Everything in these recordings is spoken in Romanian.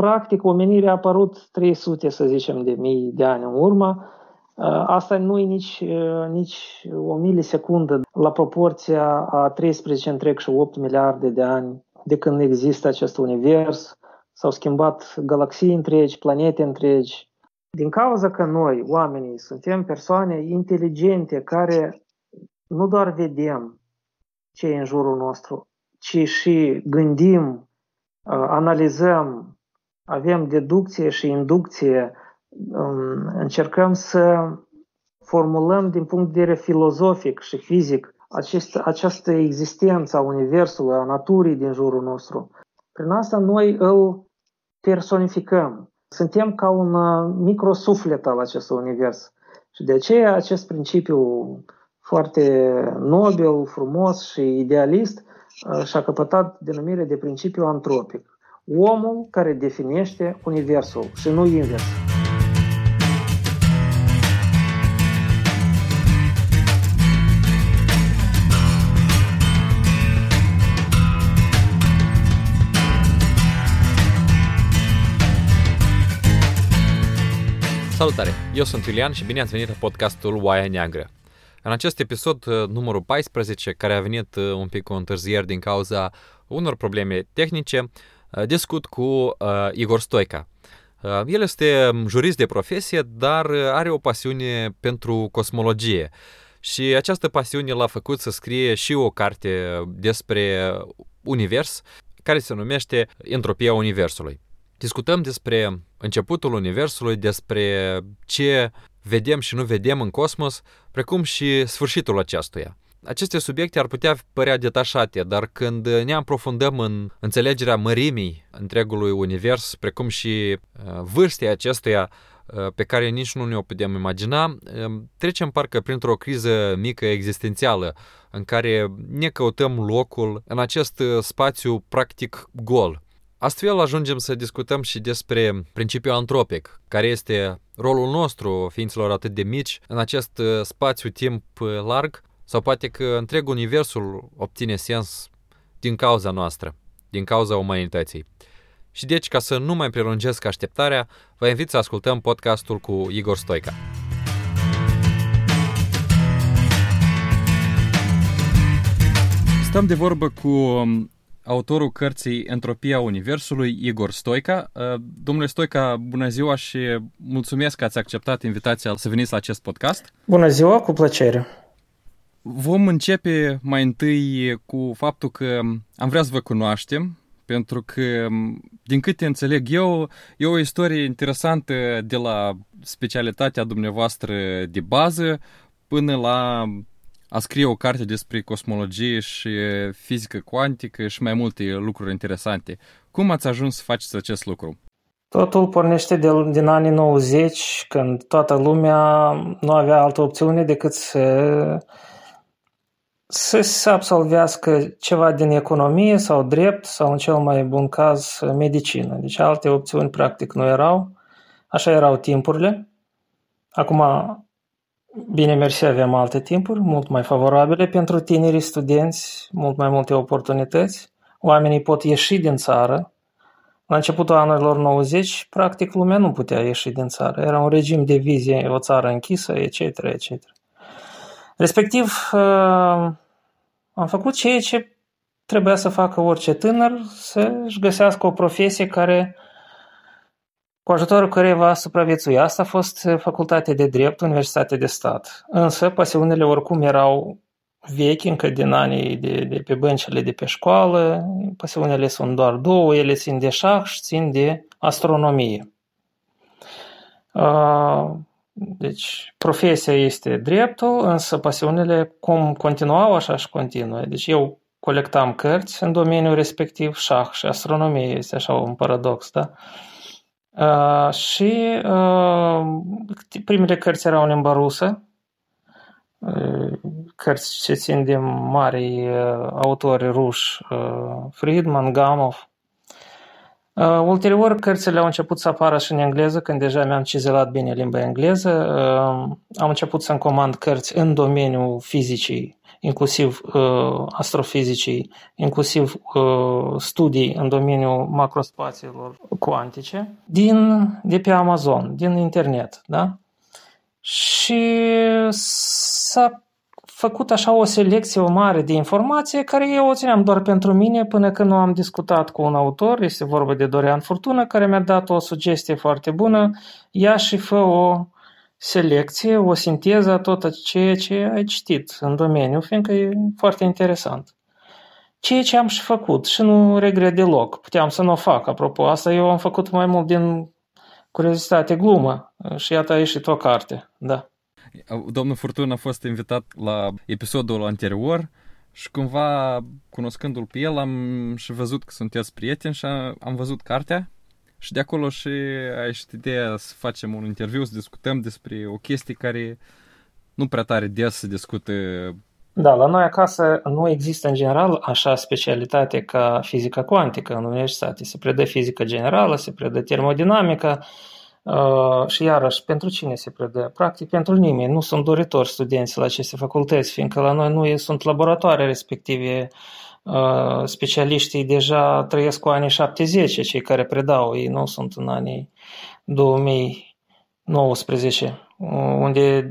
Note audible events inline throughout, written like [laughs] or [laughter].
practic, omenirea a apărut 300, să zicem, de mii de ani în urmă. Uh, asta nu e nici, uh, nici o milisecundă la proporția a 13 întreg și 8 miliarde de ani de când există acest univers. S-au schimbat galaxii întregi, planete întregi. Din cauza că noi, oamenii, suntem persoane inteligente care nu doar vedem ce e în jurul nostru, ci și gândim, uh, analizăm, avem deducție și inducție, um, încercăm să formulăm din punct de vedere filozofic și fizic acest, această existență a Universului, a naturii din jurul nostru. Prin asta noi îl personificăm. Suntem ca un uh, microsuflet al acestui univers. Și de aceea acest principiu foarte nobil, frumos și idealist uh, și-a căpătat denumire de principiu antropic. Omul care definește universul și nu invers. Salutare! Eu sunt Iulian și bine ați venit la podcastul Oaia Neagră. În acest episod uh, numărul 14, care a venit uh, un pic cu întârzieri din cauza unor probleme tehnice, uh, discut cu Igor Stoica. El este um, jurist de profesie, dar are o pasiune pentru cosmologie. Și această pasiune l-a făcut să scrie și o carte despre univers, care se numește Entropia Universului. Discutăm despre începutul Universului, despre ce vedem și nu vedem în cosmos, precum și sfârșitul acestuia. Aceste subiecte ar putea părea detașate, dar când ne aprofundăm în înțelegerea mărimii întregului univers, precum și uh, vârstei acestuia uh, pe care nici nu ne-o putem imagina, uh, trecem parcă printr-o criză mică existențială în care ne căutăm locul în acest spațiu practic gol, Astfel ajungem să discutăm și despre principiul antropic, care este rolul nostru, ființelor atât de mici, în acest uh, spațiu-timp uh, larg, sau poate că întreg universul obține sens din cauza noastră, din cauza umanității. Și deci, ca să nu mai prelungesc așteptarea, vă invit să ascultăm podcastul cu Igor Stoica. Stăm de vorbă cu um, autorul cărții Entropia Universului, Igor Stoica. Uh, domnule Stoica, bună ziua și mulțumesc că ați acceptat invitația să veniți la acest podcast. Bună ziua, cu plăcere. Vom începe mai întâi cu faptul că am vrea să vă cunoaștem, pentru că, din câte înțeleg eu, e o istorie interesantă de la specialitatea dumneavoastră de bază până la a scrie o carte despre cosmologie și fizică cuantică și mai multe lucruri interesante. Cum ați ajuns să faceți acest lucru? Totul pornește de, din anii 90, când toată lumea nu avea altă opțiune decât să, să se absolvească ceva din economie sau drept sau, în cel mai bun caz, medicină. Deci alte opțiuni practic nu erau. Așa erau timpurile. Acum Bine, mersi, avem alte timpuri, mult mai favorabile pentru tinerii studenți, mult mai multe oportunități. Oamenii pot ieși din țară. La începutul anilor 90, practic, lumea nu putea ieși din țară. Era un regim de vizie, o țară închisă, etc., etc. Respectiv, uh, am făcut ceea ce trebuia să facă orice tânăr, să-și găsească o profesie care cu ajutorul cărei va supraviețui. Asta a fost uh, facultate de drept, Universitate de stat. Însă pasiunile oricum erau vechi, încă din anii de, de pe băncile de pe școală. Pasiunile sunt doar două, ele țin de șah și țin de astronomie. Uh, deci, profesia este dreptul, însă pasiunile cum continuau, așa și continuă. Deci eu colectam cărți în domeniul respectiv, șah și astronomie, este așa un paradox, da? Uh, și uh, primele cărți erau în limba rusă, uh, cărți ce țin de mari uh, autori ruși, uh, Friedman, Gamov. Uh, ulterior, cărțile au început să apară și în engleză, când deja mi-am cizelat bine limba engleză. Uh, am început să-mi comand cărți în domeniul fizicii inclusiv uh, astrofizicii, inclusiv uh, studii în domeniul macrospațiilor cuantice, din, de pe Amazon, din internet. Da? Și s-a făcut așa o selecție o mare de informație care eu o țineam doar pentru mine până când nu am discutat cu un autor, este vorba de Dorian Furtună, care mi-a dat o sugestie foarte bună, ia și fă o selecție, o sinteză a tot ceea ce ai citit în domeniu, fiindcă e foarte interesant. Ceea ce am și făcut și nu regret deloc. Puteam să nu o fac, apropo. Asta eu am făcut mai mult din curiozitate, glumă și iată a ieșit o carte, da. Domnul Furtun a fost invitat la episodul anterior și cumva, cunoscându-l pe el, am și văzut că sunteți prieteni și am văzut cartea și de acolo și a ieșit ideea să facem un interviu, să discutăm despre o chestie care nu prea tare des se discută. Da, la noi acasă nu există în general așa specialitate ca fizica cuantică în universitate. Se predă fizică generală, se predă termodinamică, Uh, și iarăși, pentru cine se predă? Practic, pentru nimeni. Nu sunt doritori studenți la aceste facultăți, fiindcă la noi nu sunt laboratoare respective. Uh, specialiștii deja trăiesc cu anii 70, cei care predau, ei nu sunt în anii 2019, uh, unde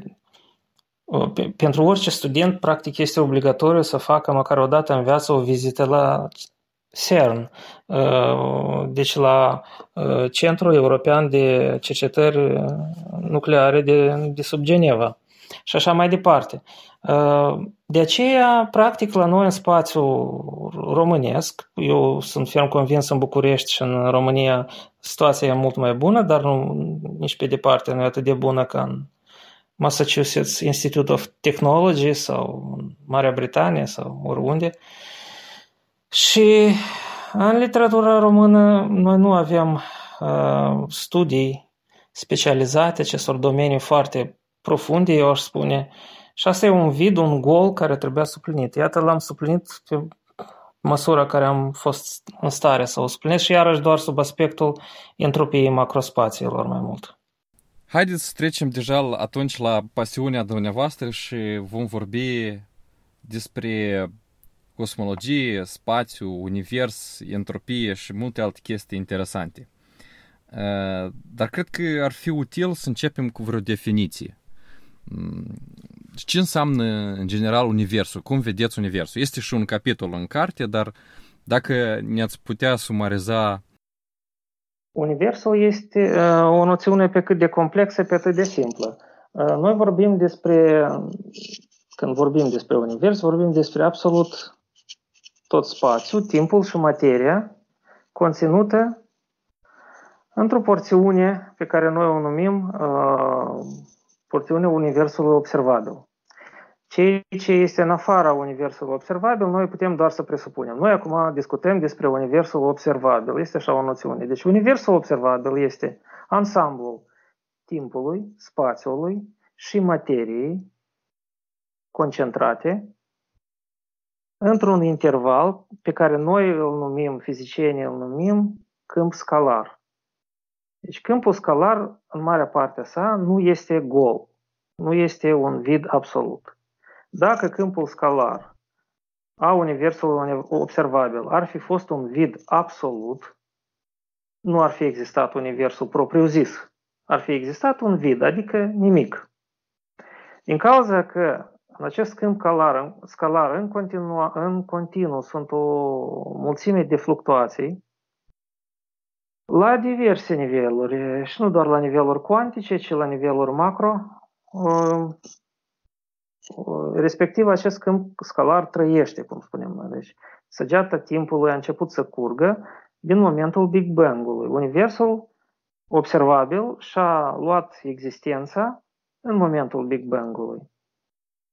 pentru orice student, practic, este obligatoriu să facă măcar o dată în viață o vizită la CERN, uh, deci la uh, Centrul European de Cercetări Nucleare de, de sub Geneva și așa mai departe. Uh, de aceea, practic, la noi în spațiul românesc, eu sunt ferm convins în București și în România situația e mult mai bună, dar nu, nici pe departe nu e atât de bună ca în Massachusetts Institute of Technology sau în Marea Britanie sau oriunde. Uh, și în literatura română noi nu avem uh, studii specializate, acestor domenii foarte profunde, eu aș spune. Și asta e un vid, un gol care trebuia suplinit. Iată, l-am suplinit pe măsura care am fost în stare să o suplinesc și iarăși doar sub aspectul entropiei macrospațiilor mai mult. Haideți să trecem deja atunci la pasiunea dumneavoastră și vom vorbi despre cosmologie, spațiu, univers, entropie și multe alte chestii interesante. Uh, dar cred că ar fi util să începem cu vreo definiție. Mm, ce înseamnă în general universul? Cum vedeți universul? Este și un capitol în carte, dar dacă ne-ați putea sumariza Universul este uh, o noțiune pe cât de complexă, pe cât de simplă. Uh, noi vorbim despre, când vorbim despre univers, vorbim despre absolut tot spațiul, timpul și materia conținută într-o porțiune pe care noi o numim uh, porțiunea Universului observabil. Ceea ce este în afara Universului observabil, noi putem doar să presupunem. Noi acum discutăm despre Universul observabil. Este așa o noțiune. Deci Universul observabil este ansamblul timpului, spațiului și materiei concentrate într-un interval pe care noi îl numim, fizicienii îl numim câmp scalar. Deci câmpul scalar, în marea parte sa, nu este gol, nu este un vid absolut. Dacă câmpul scalar a universului observabil ar fi fost un vid absolut, nu ar fi existat universul propriu-zis. Ar fi existat un vid, adică nimic. Din cauza că în acest câmp scalar, scalar în, continuu, în continuu sunt o mulțime de fluctuații la diverse niveluri și nu doar la niveluri cuantice, ci la niveluri macro. Respectiv, acest câmp scalar trăiește, cum spunem noi. Deci, săgeata timpului a început să curgă din momentul Big Bang-ului. Universul observabil și-a luat existența în momentul Big Bang-ului.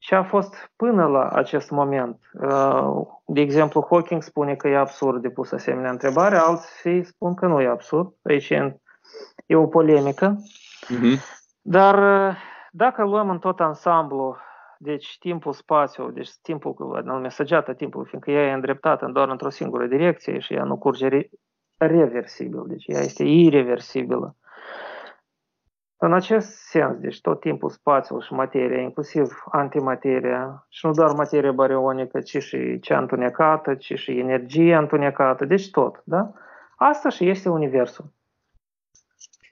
Ce a fost până la acest moment? Uh, de exemplu, Hawking spune că e absurd de pus asemenea întrebare, alții spun că nu e absurd. Aici e o polemică. Uh-huh. Dar uh, dacă luăm în tot ansamblu, deci timpul, spațiu, deci timpul, anume săgeata timpului, fiindcă ea e îndreptată doar într-o singură direcție și ea nu curge re- reversibil, deci ea este irreversibilă. În acest sens, deci tot timpul spațiul și materia, inclusiv antimateria, și nu doar materia barionică, ci și cea întunecată, ci și energia întunecată, deci tot, da? Asta și este Universul.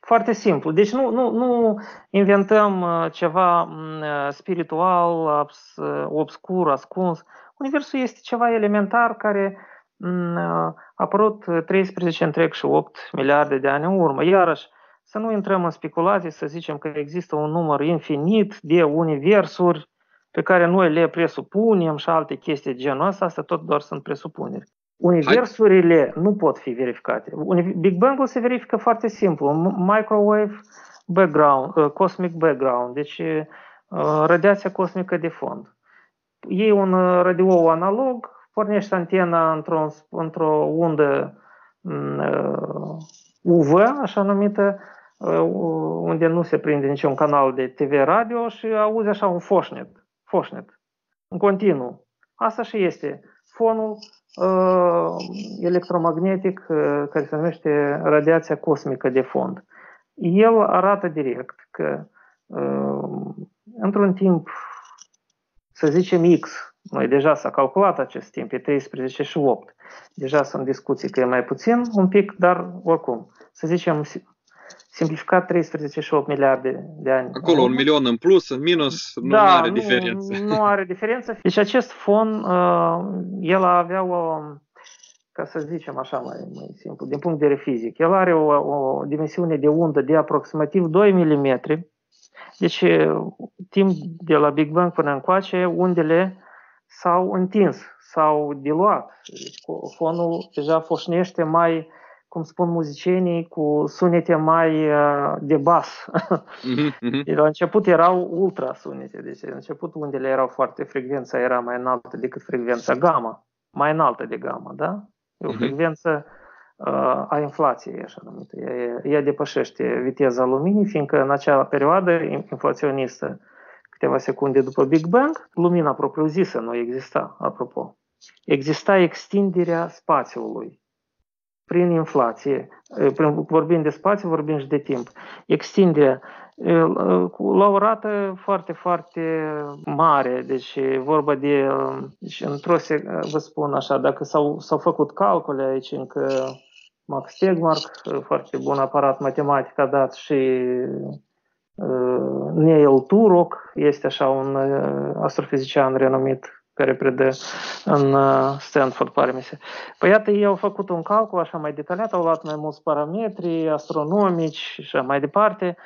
Foarte simplu. Deci nu, nu, nu inventăm uh, ceva mm, uh, spiritual, uh, obscur, ascuns. Universul este ceva elementar care mm, a apărut 13 întreg și 8 miliarde de ani în urmă. Iarăși, să nu intrăm în speculații, să zicem că există un număr infinit de universuri pe care noi le presupunem și alte chestii de genul ăsta, astea tot doar sunt presupuneri. Universurile nu pot fi verificate. Big Bang-ul se verifică foarte simplu. Microwave background, uh, cosmic background, deci uh, radiația cosmică de fond. Iei un uh, radio analog, pornești antena într-o, într undă mm, UV, așa numită, unde nu se prinde niciun canal de TV radio și auzi așa un foșnet, foșnet, în continuu. Asta și este fonul uh, electromagnetic uh, care se numește radiația cosmică de fond. El arată direct că uh, într-un timp, să zicem X, noi deja s-a calculat acest timp, e 13 și 8. Deja sunt discuții că e mai puțin un pic, dar oricum, să zicem simplificat 13 și 8 miliarde de ani. Acolo un milion în plus, în minus, nu da, are nu, diferență. Nu are diferență. [laughs] Deci acest fon, uh, el avea o, ca să zicem așa mai, mai simplu, din punct de vedere fizic, el are o, o dimensiune de undă de aproximativ 2 mm. Deci, timp de la Big Bang până încoace, undele s-au întins, s-au diluat. Deci, fonul deja foșnește mai cum spun muzicienii, cu sunete mai uh, de bas. Mm-hmm. [laughs] la început erau ultra sunete, deci la început undele erau foarte, frecvența era mai înaltă decât frecvența gamma, mai înaltă de gamma, da? E o mm-hmm. frecvență uh, a inflației, așa numită. Ea, ea depășește viteza luminii, fiindcă în acea perioadă inflaționistă, câteva secunde după Big Bang, lumina propriu-zisă nu exista, apropo. Exista extinderea spațiului prin inflație. Prin, vorbim de spațiu, vorbim și de timp. Extinderea la o rată foarte, foarte mare. Deci vorba de, deci într-o vă spun așa, dacă s-au, s-au făcut calcule aici încă Max Tegmark, foarte bun aparat matematic a dat și Neil Turok, este așa un astrofizician renumit care predă în uh, Stanford, pare mi se. Păi iată, ei au făcut un calcul așa mai detaliat, au luat mai mulți parametri astronomici și așa mai departe,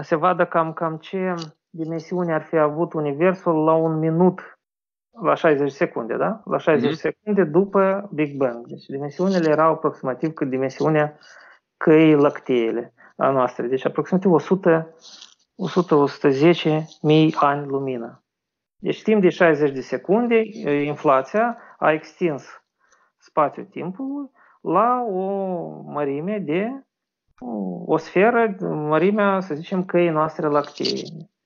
se vadă cam, cam ce dimensiune ar fi avut Universul la un minut, la 60 secunde, da? La 60 mm-hmm. secunde după Big Bang. Deci dimensiunile erau aproximativ cât dimensiunea căii lacteele a noastre. Deci aproximativ 100 100-110 mii ani lumină. Deci timp de 60 de secunde, inflația a extins spațiul timpului la o mărime de o sferă, mărimea, să zicem, căii noastre lactee.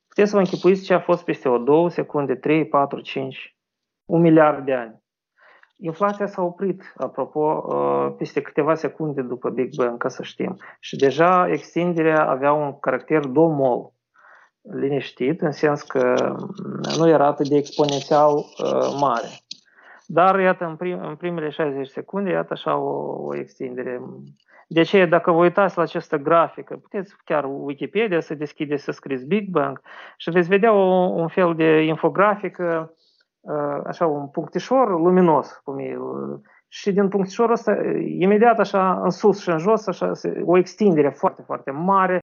Puteți să vă închipuiți ce a fost peste o 2 secunde, 3, 4, 5, un miliard de ani. Inflația s-a oprit, apropo, peste câteva secunde după Big Bang, ca să știm. Și deja extinderea avea un caracter domol liniștit, în sens că nu era atât de exponențial uh, mare. Dar, iată, în, prim, în primele 60 secunde, iată așa o, o extindere. De aceea, dacă vă uitați la această grafică, puteți chiar Wikipedia să deschideți să scrieți Big Bang și veți vedea o, un fel de infografică, uh, așa un punctișor luminos, cum e, și din punctișorul ăsta, imediat așa în sus și în jos, așa, o extindere foarte, foarte mare.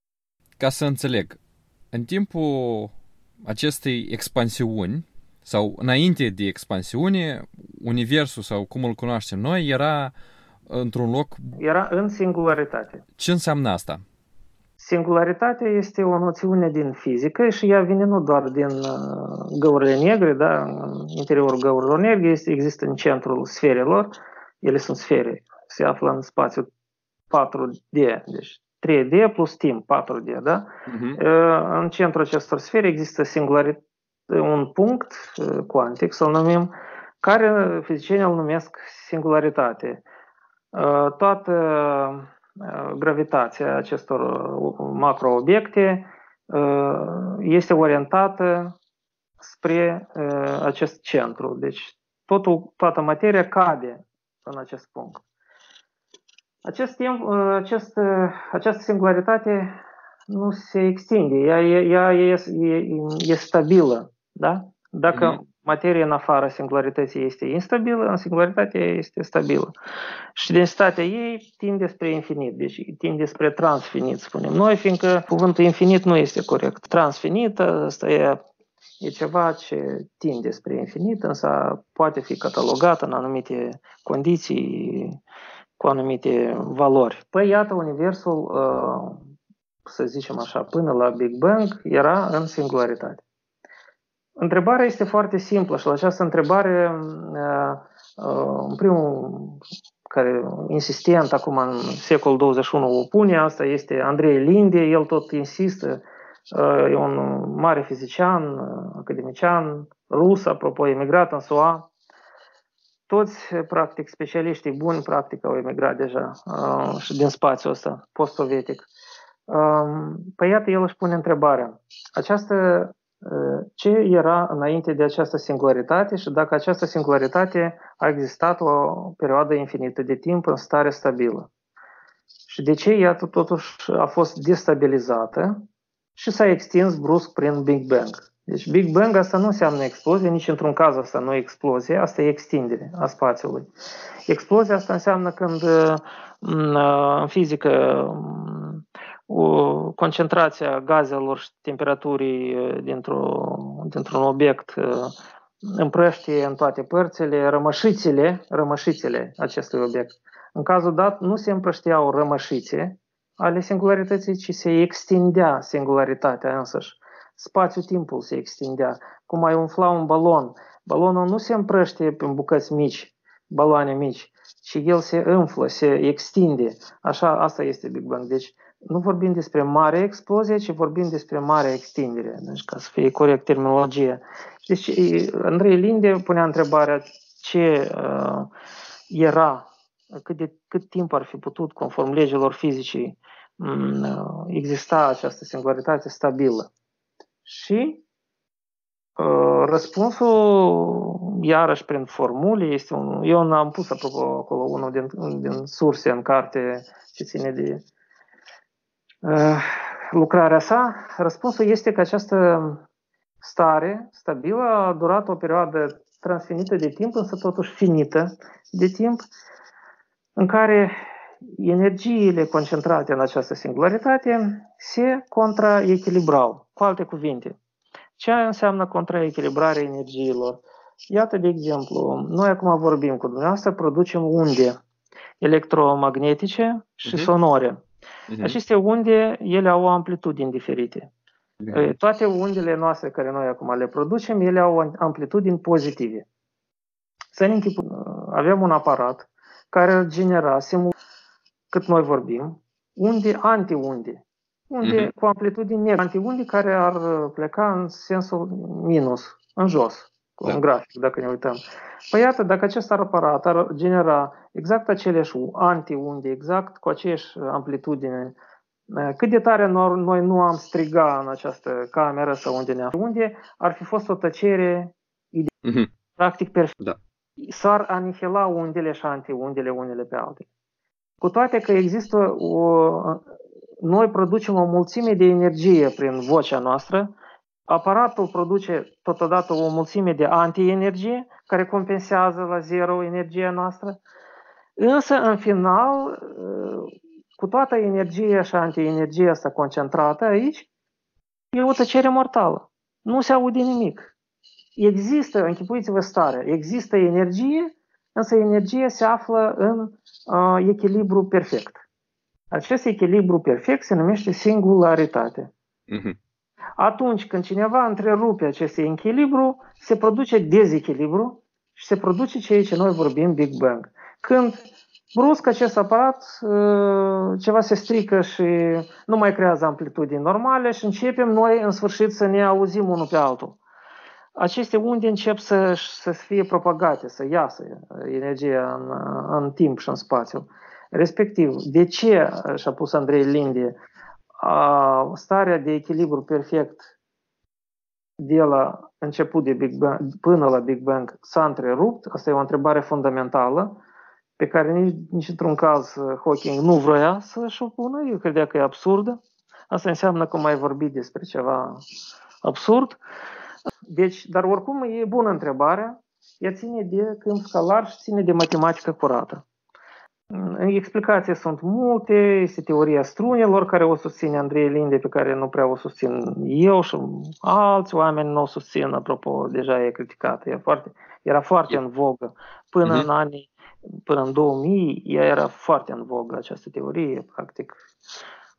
Ca să înțeleg, în timpul acestei expansiuni, sau înainte de expansiune, universul sau cum îl cunoaștem noi era într-un loc... Era în singularitate. Ce înseamnă asta? Singularitatea este o noțiune din fizică și ea vine nu doar din uh, găurile negre, da? în interiorul găurilor negre este, există în centrul sferelor, ele sunt sfere, se află în spațiu 4D, deci 3D plus timp, 4D, da? Uh-huh. În centrul acestor sfere există singularitate, un punct cuantic, să-l numim, care fizicienii îl numesc singularitate. Toată gravitația acestor macroobiecte este orientată spre acest centru. Deci totul, toată materia cade în acest punct. Acest timp, acest, această singularitate nu se extinde, ea, ea e, e, e stabilă. Da? Dacă mm-hmm. materia în afara singularității este instabilă, în singularitate este stabilă. Și densitatea ei tinde spre infinit, deci tinde spre transfinit, spunem noi, fiindcă cuvântul infinit nu este corect. Transfinit, asta e E ceva ce tinde spre infinit, însă poate fi catalogat în anumite condiții, cu anumite valori. Păi iată, Universul, uh, să zicem așa, până la Big Bang, era în singularitate. Întrebarea este foarte simplă și la această întrebare, uh, uh, în primul care insistent acum în secolul 21 o pune, asta este Andrei Linde, el tot insistă E un mare fizician, academician, rus, apropo, emigrat în SUA. Toți, practic, specialiștii buni, practic, au emigrat deja și din spațiul ăsta, post-sovietic. Păi iată, el își pune întrebarea. Această, ce era înainte de această singularitate și dacă această singularitate a existat o perioadă infinită de timp în stare stabilă. Și de ce, iată, totuși a fost destabilizată și s-a extins brusc prin Big Bang. Deci Big Bang asta nu înseamnă explozie, nici într-un caz asta nu e explozie, asta e extindere a spațiului. Explozia asta înseamnă când în fizică o concentrația gazelor și temperaturii dintr-un, dintr-un obiect împrăștie în toate părțile rămășițele, rămășițele acestui obiect. În cazul dat nu se împrăștiau rămășițe, ale singularității, ci se extindea singularitatea însăși. Spațiul-timpul se extindea. Cum ai umfla un balon. Balonul nu se împrăște în bucăți mici, baloane mici, ci el se înflă, se extinde. Așa, asta este Big Bang. Deci nu vorbim despre mare explozie, ci vorbim despre mare extindere, deci ca să fie corect terminologia. Deci Andrei Linde punea întrebarea ce uh, era, cât, de, cât timp ar fi putut, conform legilor fizicii, Mm, exista această singularitate stabilă. Și uh, răspunsul, iarăși prin formule, este un, eu am pus apropo acolo unul din, din surse în carte ce ține de uh, lucrarea sa. Răspunsul este că această stare stabilă a durat o perioadă transfinită de timp, însă totuși finită de timp, în care energiile concentrate în această singularitate se contraechilibrau. Cu alte cuvinte, ce înseamnă contraechilibrarea energiilor? Iată, de exemplu, noi acum vorbim cu dumneavoastră, producem unde electromagnetice și uh-huh. sonore. Uh-huh. Aceste unde, ele au amplitudini diferite. Uh-huh. Toate undele noastre care noi acum le producem, ele au amplitudini pozitive. Să ne închipăm, avem un aparat care ar genera simul cât noi vorbim, unde, antiunde. Unde mm-hmm. cu amplitudini negre, antiunde care ar pleca în sensul minus, în jos, cu da. un grafic, dacă ne uităm. Păi iată, dacă acest aparat ar genera exact aceleași antiunde, exact cu aceeași amplitudine, cât de tare noi nu am striga în această cameră sau unde ne unde ar fi fost o tăcere mm-hmm. practic perfectă. Da. S-ar anihila undele și antiundele unele pe altele. Cu toate că există o... Noi producem o mulțime de energie prin vocea noastră, aparatul produce totodată o mulțime de anti-energie care compensează la zero energia noastră, însă în final, cu toată energia și anti-energia asta concentrată aici, e o tăcere mortală. Nu se aude nimic. Există, închipuiți-vă stare, există energie, însă energia se află în uh, echilibru perfect. Acest echilibru perfect se numește singularitate. Uh-huh. Atunci când cineva întrerupe acest echilibru, se produce dezechilibru și se produce ceea ce noi vorbim Big Bang. Când brusc acest aparat ceva se strică și nu mai creează amplitudini normale și începem noi în sfârșit să ne auzim unul pe altul aceste unde încep să, să fie propagate, să iasă energia în, în timp și în spațiu. Respectiv, de ce și-a pus Andrei Linde starea de echilibru perfect de la început de Big Bang până la Big Bang s-a întrerupt? Asta e o întrebare fundamentală pe care nici, nici într-un caz Hawking nu vrea să-și o pună. Eu credea că e absurdă. Asta înseamnă că mai vorbit despre ceva absurd. Deci, dar oricum e bună întrebarea. Ea ține de câmp scalar și ține de matematică curată. Explicații sunt multe, este teoria strunelor care o susține Andrei Linde, pe care nu prea o susțin eu și alți oameni nu o susțin, apropo, deja e criticată, e foarte, era foarte în vogă. Până uh-huh. în anii, până în 2000, ea era foarte în vogă această teorie, practic.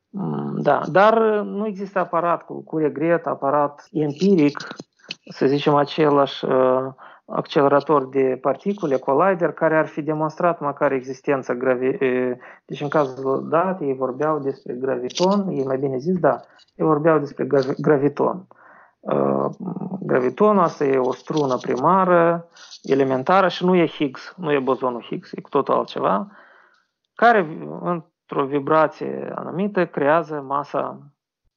Mm, da, dar nu există aparat cu, cu regret, aparat empiric, să zicem același uh, accelerator de particule, collider, care ar fi demonstrat măcar existența gravi... Deci în cazul dat, ei vorbeau despre graviton, ei mai bine zis, da, ei vorbeau despre graviton. Gravitonul asta e o strună primară, elementară și nu e Higgs, nu e bozonul Higgs, e cu totul altceva, care într-o vibrație anumită creează masa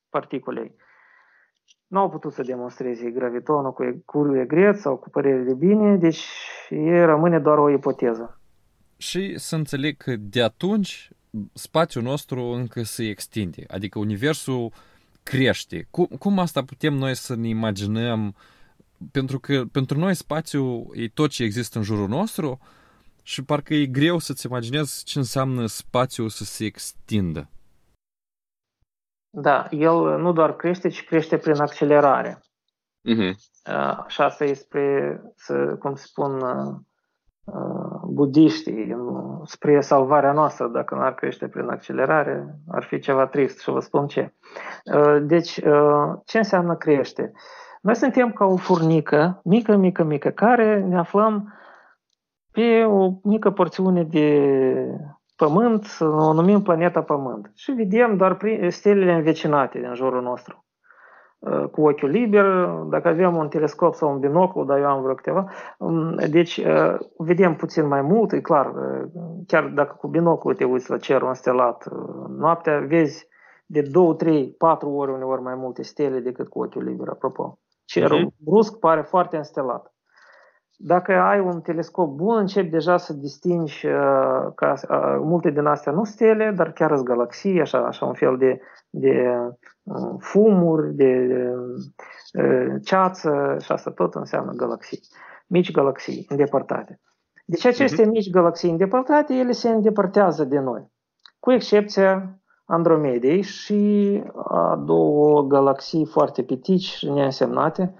particulei nu au putut să demonstreze gravitonul cu curuie greț sau cu părere de bine, deci e rămâne doar o ipoteză. Și să înțeleg că de atunci spațiul nostru încă se extinde, adică universul crește. Cum, cum asta putem noi să ne imaginăm? Pentru că pentru noi spațiul e tot ce există în jurul nostru și parcă e greu să-ți imaginezi ce înseamnă spațiul să se extindă. Da, el nu doar crește, ci crește prin accelerare. Uh-huh. Și asta e spre, să, cum spun uh, budiștii, spre salvarea noastră. Dacă n-ar crește prin accelerare, ar fi ceva trist și vă spun ce. Uh, deci, uh, ce înseamnă crește? Noi suntem ca o furnică, mică, mică, mică, care ne aflăm pe o mică porțiune de Pământ, o numim planeta Pământ. Și vedem doar stelele învecinate din jurul nostru. Uh, cu ochiul liber, dacă avem un telescop sau un binoclu, dar eu am vreo câteva, um, deci uh, vedem puțin mai mult, e clar, uh, chiar dacă cu binoclu te uiți la cerul înstelat noaptea, vezi de 2, 3, 4 ori uneori mai multe stele decât cu ochiul liber, apropo. Cerul uh-huh. brusc pare foarte înstelat. Dacă ai un telescop bun, începi deja să distingi uh, că uh, multe din astea nu stele, dar chiar sunt galaxii, așa, așa un fel de, de uh, fumuri, de uh, ceață și asta tot înseamnă galaxii. Mici galaxii îndepărtate. Deci aceste uh-huh. mici galaxii îndepărtate, ele se îndepărtează de noi, cu excepția Andromedei și a două galaxii foarte pitici și neînsemnate,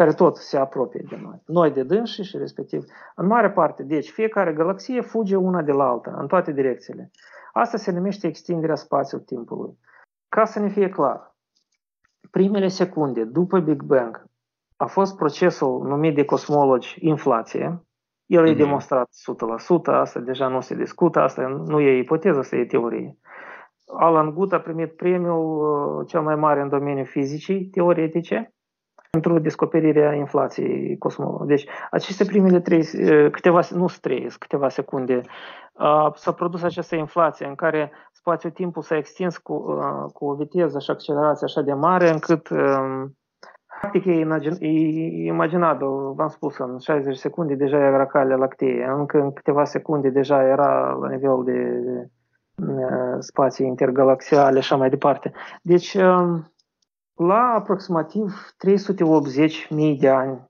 care tot se apropie de noi. Noi de dânsi și respectiv. În mare parte, deci fiecare galaxie fuge una de la alta, în toate direcțiile. Asta se numește extinderea spațiului-timpului. Ca să ne fie clar, primele secunde după Big Bang a fost procesul numit de cosmologi inflație. El e mhm. demonstrat 100%, asta deja nu se discută, asta nu e ipoteză, asta e teorie. Alan Guth a primit premiul uh, cel mai mare în domeniul fizicii teoretice pentru descoperirea inflației cosmologice. Deci, aceste primele trei, câteva, nu trei, câteva secunde, s-a produs această inflație în care spațiul-timpul s-a extins cu, cu o viteză și accelerație așa de mare încât practic e, imagin, e imaginabil, v-am spus, în 60 secunde deja era calea lactee, încă în câteva secunde deja era la nivel de, de spații intergalaxiale și așa mai departe. Deci, la aproximativ 380.000 de ani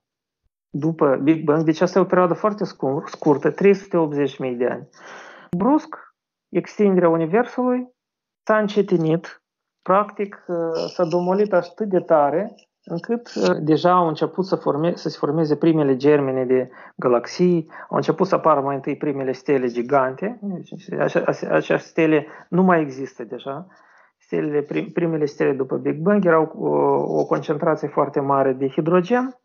după Big Bang, deci asta e o perioadă foarte scurtă, 380.000 de ani. Brusc, extinderea Universului s-a încetinit, practic s-a domolit atât de tare încât deja au început să, forme, să se formeze primele germene de galaxii, au început să apară mai întâi primele stele gigante, aceste stele nu mai există deja, stelele, primele stele după Big Bang erau o, o concentrație foarte mare de hidrogen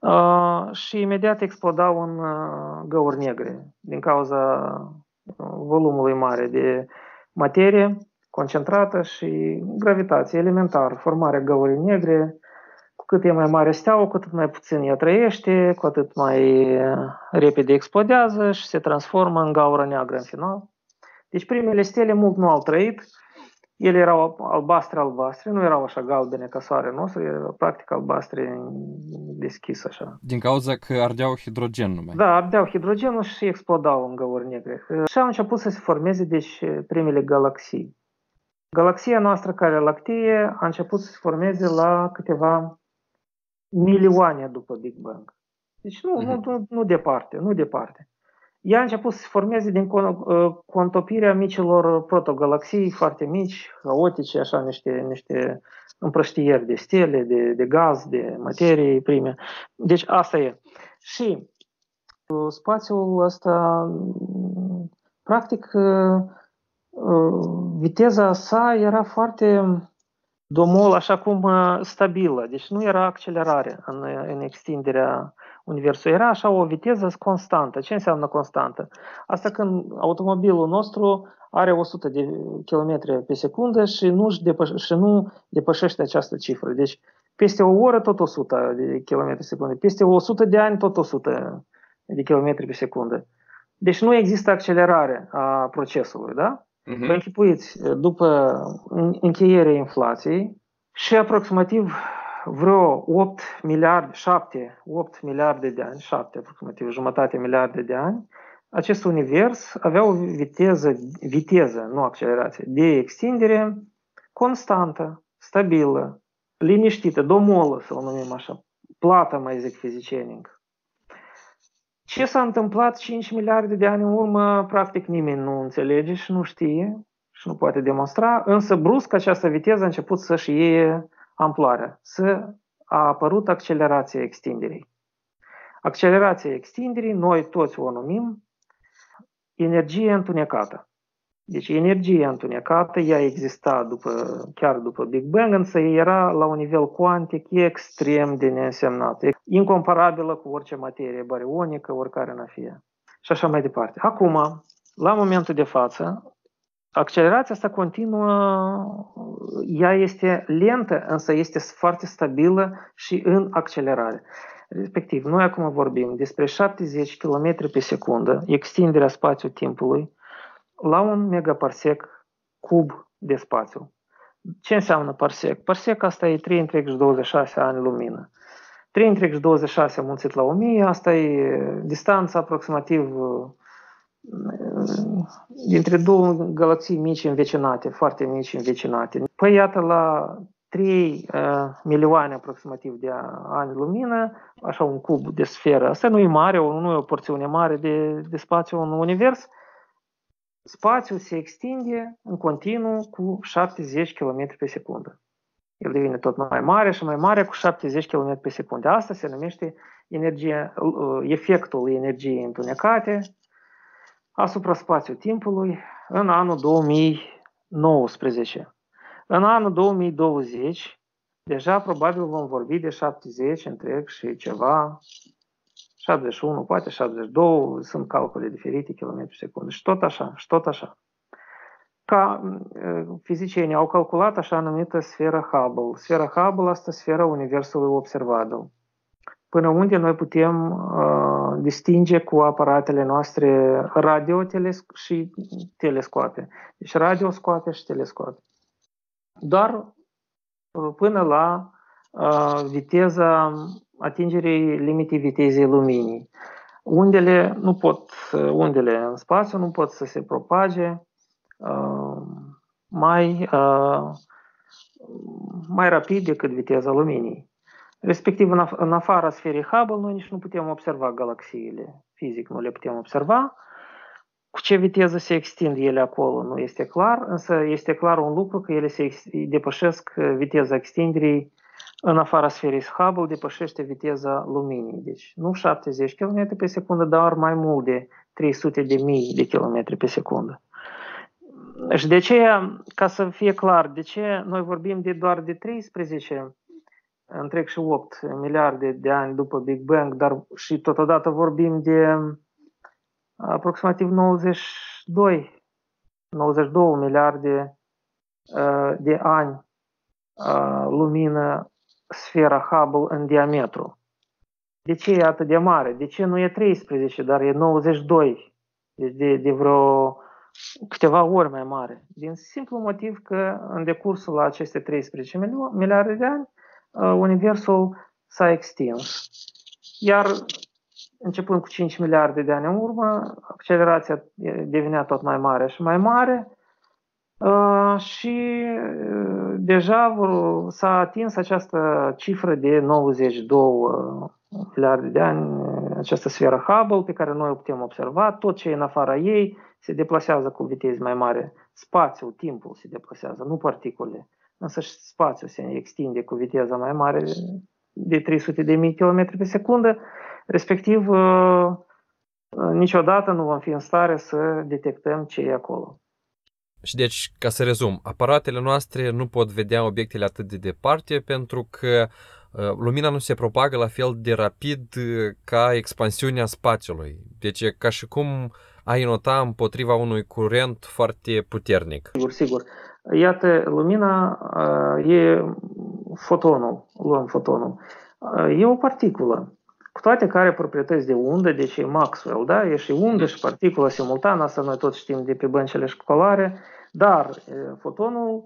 uh, și imediat explodau în uh, găuri negre din cauza volumului mare de materie concentrată și gravitație elementar, formarea găurii negre, cu cât e mai mare steaua, cu atât mai puțin ea trăiește, cu atât mai repede explodează și se transformă în gaură neagră în final. Deci primele stele mult nu au trăit, ele erau albastre-albastre, nu erau așa galbene ca soare nostru, erau practic albastre deschis așa. Din cauza că ardeau hidrogen numai. Da, ardeau hidrogenul și explodau în găuri negre. Și au început să se formeze, deci, primele galaxii. Galaxia noastră care lactie a început să se formeze la câteva milioane după Big Bang. Deci nu, uh-huh. nu, nu, nu departe, nu departe. Ea a început să se formeze din uh, contopirea micilor protogalaxii foarte mici, haotice, așa niște, niște împrăștieri de stele, de, de gaz, de materii prime. Deci asta e. Și uh, spațiul ăsta, practic, uh, viteza sa era foarte domol, așa cum stabilă. Deci nu era accelerare în, în extinderea Universul. Era așa o viteză constantă. Ce înseamnă constantă? Asta când automobilul nostru are 100 de km pe secundă și nu, depăș- și nu depășește această cifră. Deci peste o oră tot 100 de km pe secundă, peste 100 de ani tot 100 de km pe secundă. Deci nu există accelerare a procesului, da? Uh-huh. Vă închipuiți, după încheierea inflației și aproximativ vreo 8 miliarde, 7, 8 miliarde de ani, 7 aproximativ, jumătate miliarde de ani, acest univers avea o viteză, viteză, nu accelerație, de extindere constantă, stabilă, liniștită, domolă, să o numim așa, plată, mai zic fizicienii. Ce s-a întâmplat 5 miliarde de ani în urmă, practic nimeni nu înțelege și nu știe și nu poate demonstra, însă brusc această viteză a început să-și iei amploarea, să a apărut accelerația extinderii. Accelerația extinderii, noi toți o numim energie întunecată. Deci energia întunecată, ea exista după, chiar după Big Bang, însă era la un nivel cuantic extrem de neînsemnat, incomparabilă cu orice materie barionică, oricare n-a fie. Și așa mai departe. Acum, la momentul de față, accelerația asta continuă, ea este lentă, însă este foarte stabilă și în accelerare. Respectiv, noi acum vorbim despre 70 km pe secundă, extinderea spațiu-timpului, la un megaparsec cub de spațiu. Ce înseamnă parsec? Parsec asta e 3,26 ani lumină. 3,26 mulțit la 1000, asta e distanța aproximativ dintre două galaxii mici învecinate, foarte mici învecinate. Păi iată la 3 uh, milioane aproximativ de ani lumină, așa un cub de sferă. Asta nu e mare, nu e o porțiune mare de, de spațiu în univers. Spațiul se extinde în continuu cu 70 km pe secundă. El devine tot mai mare și mai mare cu 70 km pe secundă. Asta se numește energie, efectul energiei întunecate, asupra spațiu-timpului în anul 2019. În anul 2020, deja probabil vom vorbi de 70 întreg și ceva, 71, poate 72, sunt calcule diferite, km secundă și tot așa, și tot așa. Ca fizicienii au calculat așa numită sfera Hubble. Sfera Hubble asta sfera Universului observabil până unde noi putem uh, distinge cu aparatele noastre radio și telescoape. Deci radioscoape și telescoape. Doar uh, până la uh, viteza atingerii limitei vitezei luminii. Undele nu pot, uh, undele în spațiu nu pot să se propage uh, mai, uh, mai rapid decât viteza luminii. Respectiv, în, af- în afara sferei Hubble, noi nici nu putem observa galaxiile. Fizic nu le putem observa. Cu ce viteză se extind ele acolo nu este clar, însă este clar un lucru că ele se ex- depășesc viteza extinderii în afara sferei Hubble, depășește viteza luminii. Deci nu 70 km pe secundă, dar mai mult de 300 de mii de km pe secundă. Și de ce, ca să fie clar, de ce noi vorbim de doar de 13 întreg și 8 miliarde de ani după Big Bang, dar și totodată vorbim de aproximativ 92, 92 miliarde de ani lumină sfera Hubble în diametru. De ce e atât de mare? De ce nu e 13, dar e 92? Deci de, de vreo câteva ori mai mare. Din simplu motiv că în decursul la aceste 13 miliarde de ani, Universul s-a extins. Iar începând cu 5 miliarde de ani în urmă, accelerația devenea tot mai mare și mai mare uh, și uh, deja s-a atins această cifră de 92 miliarde de ani, această sferă Hubble pe care noi o putem observa, tot ce e în afara ei se deplasează cu viteze mai mare. Spațiul, timpul se deplasează, nu particule. Însă și spațiul se extinde cu viteza mai mare de 300 de mii km pe secundă Respectiv, uh, uh, niciodată nu vom fi în stare să detectăm ce e acolo. Și deci, ca să rezum, aparatele noastre nu pot vedea obiectele atât de departe pentru că uh, lumina nu se propagă la fel de rapid ca expansiunea spațiului. Deci e ca și cum ai nota împotriva unui curent foarte puternic. Sigur, sigur. Iată, lumina e fotonul, luăm fotonul. E o particulă cu toate care proprietăți de undă, deci e Maxwell, da? E și undă și particulă simultan, asta noi toți știm de pe băncile școlare, dar fotonul,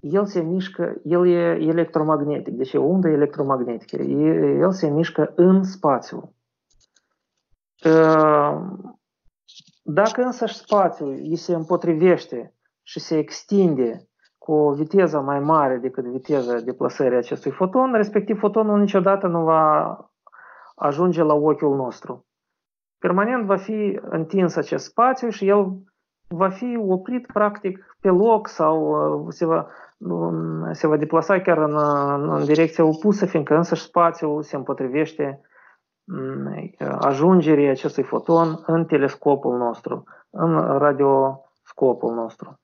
el se mișcă, el e electromagnetic, deci e o undă electromagnetică, el se mișcă în spațiu. Dacă însă spațiul îi se împotrivește și se extinde cu o viteză mai mare decât viteza deplasării acestui foton, respectiv fotonul niciodată nu va ajunge la ochiul nostru. Permanent va fi întins acest spațiu și el va fi oprit practic pe loc sau uh, se va, um, se va deplasa chiar în, în direcția opusă, fiindcă însăși spațiul se împotrivește um, ajungerii acestui foton în telescopul nostru, în radioscopul nostru.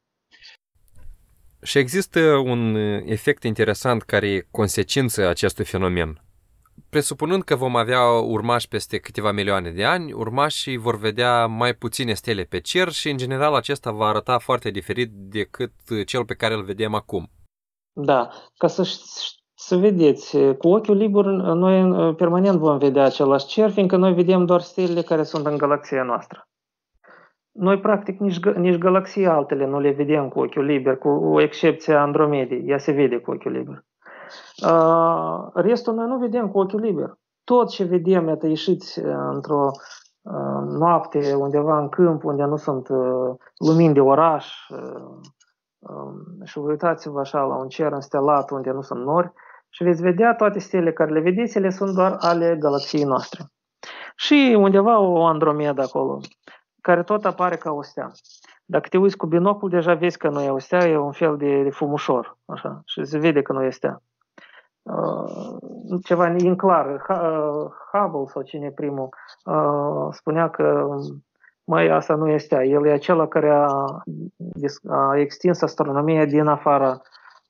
Și există un efect interesant care e consecință acestui fenomen presupunând că vom avea urmași peste câteva milioane de ani, urmașii vor vedea mai puține stele pe cer și, în general, acesta va arăta foarte diferit decât cel pe care îl vedem acum. Da, ca să, să vedeți, cu ochiul liber noi permanent vom vedea același cer, fiindcă noi vedem doar stelele care sunt în galaxia noastră. Noi, practic, nici, nici galaxii altele nu le vedem cu ochiul liber, cu excepția Andromedei. Ea se vede cu ochiul liber. Restul noi nu vedem cu ochiul liber. Tot ce vedem, iată, ieșiți într-o noapte undeva în câmp, unde nu sunt lumini de oraș și vă uitați-vă așa la un cer înstelat unde nu sunt nori și veți vedea toate stele care le vedeți, ele sunt doar ale galaxiei noastre. Și undeva o Andromeda acolo, care tot apare ca o stea. Dacă te uiți cu binocul, deja vezi că nu e o stea, e un fel de, de fumușor, așa, și se vede că nu e stea. Uh, ceva inclar. Uh, Hubble sau cine primul uh, spunea că mai asta nu este El e acela care a, a extins astronomia din afara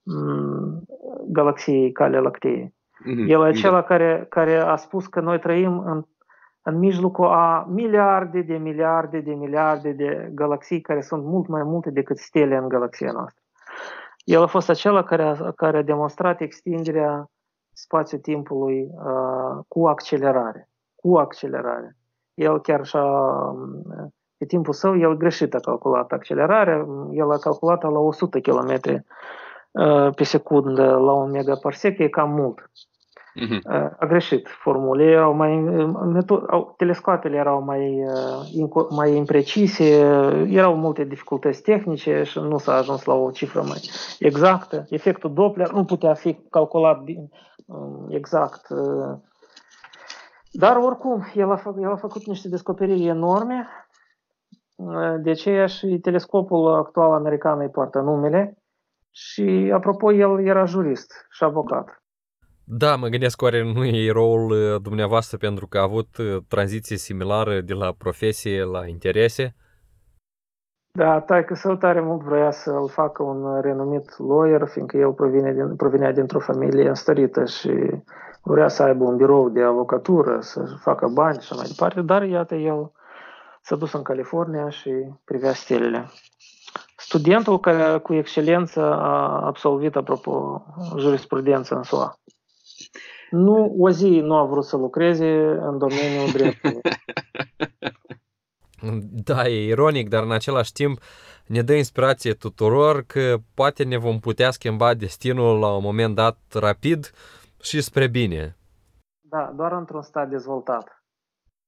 mm, galaxiei Calea Lactee. Mm-hmm. El e acela care, care a spus că noi trăim în, în mijlocul a miliarde de miliarde de miliarde de galaxii care sunt mult mai multe decât stele în galaxia noastră. El a fost acela care a, care a demonstrat extinderea spațiu-timpului uh, cu accelerare. Cu accelerare. El chiar și-a, pe timpul său, el greșit a calculat accelerarea, el a calculat la 100 km uh, pe secundă la un megaparsec, e cam mult. Uh-huh. A greșit. Formulele erau mai, metod, telescoapele erau mai, uh, mai imprecise, erau multe dificultăți tehnice și nu s-a ajuns la o cifră mai exactă. Efectul Doppler nu putea fi calculat um, exact. Uh. Dar oricum, el a, făcut, el a făcut niște descoperiri enorme, uh, de aceea și telescopul actual american îi poartă numele și, apropo, el era jurist și avocat. Da, mă gândesc oare nu e rolul uh, dumneavoastră pentru că a avut uh, tranziție similară de la profesie la interese? Da, tai că său tare mult vrea să-l facă un renumit lawyer, fiindcă el provine din, provenea dintr-o familie înstărită și vrea să aibă un birou de avocatură, să facă bani și mai departe, dar iată el s-a dus în California și privea stelele. Studentul care cu excelență a absolvit, apropo, jurisprudență în SUA. Nu, o zi nu a vrut să lucreze în domeniul dreptului. [laughs] Da, e ironic, dar în același timp ne dă inspirație tuturor că poate ne vom putea schimba destinul la un moment dat rapid și spre bine. Da, doar într-un stat dezvoltat.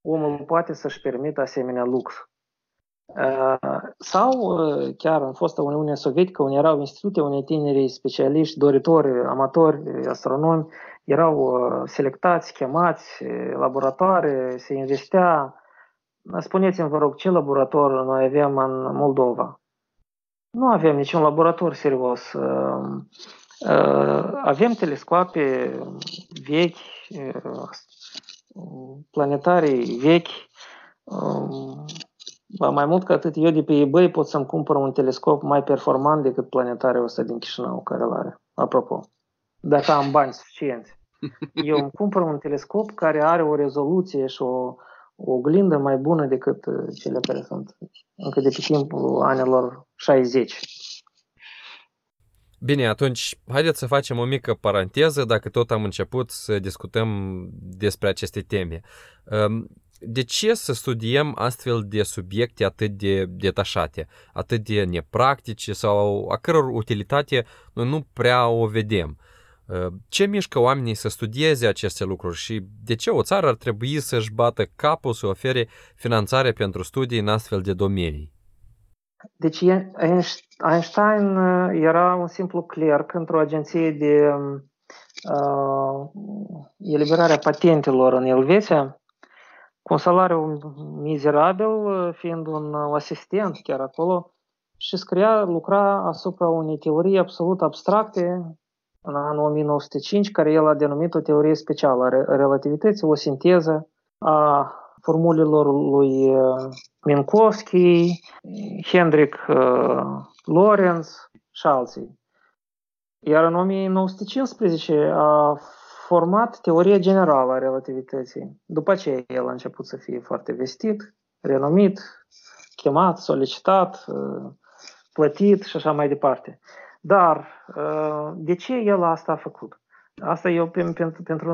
Omul poate să-și permită asemenea lux. Sau chiar în fosta Uniune Sovietică, unde erau institute, unde tinerii specialiști, doritori, amatori, astronomi, erau selectați, chemați, laboratoare, se investea. Spuneți-mi, vă rog, ce laborator noi avem în Moldova? Nu avem niciun laborator serios. Avem telescoape vechi, planetarii vechi, mai mult ca atât, eu de pe eBay pot să-mi cumpăr un telescop mai performant decât planetariul ăsta din Chișinău, care îl are. Apropo, dacă am bani suficienți. Eu îmi cumpăr un telescop care are o rezoluție și o, o oglindă mai bună decât uh, cele care sunt încă de pe timpul anilor 60. Bine, atunci haideți să facem o mică paranteză dacă tot am început să discutăm despre aceste teme. De ce să studiem astfel de subiecte atât de detașate, atât de nepractice sau a căror utilitate noi nu prea o vedem? Ce mișcă oamenii să studieze aceste lucruri și de ce o țară ar trebui să-și bată capul să ofere finanțare pentru studii în astfel de domenii? Deci Einstein era un simplu clerc într-o agenție de uh, eliberare a patentelor în Elveția, cu un salariu mizerabil, fiind un asistent chiar acolo, și scria, lucra asupra unei teorii absolut abstracte în anul 1905, care el a denumit o teorie specială a relativității, o sinteză a formulelor lui Minkowski, Hendrik Lorentz și alții. Iar în 1915 a format teoria generală a relativității. După ce el a început să fie foarte vestit, renumit, chemat, solicitat, plătit și așa mai departe. Dar de ce el asta a făcut? Asta e pentru, pentru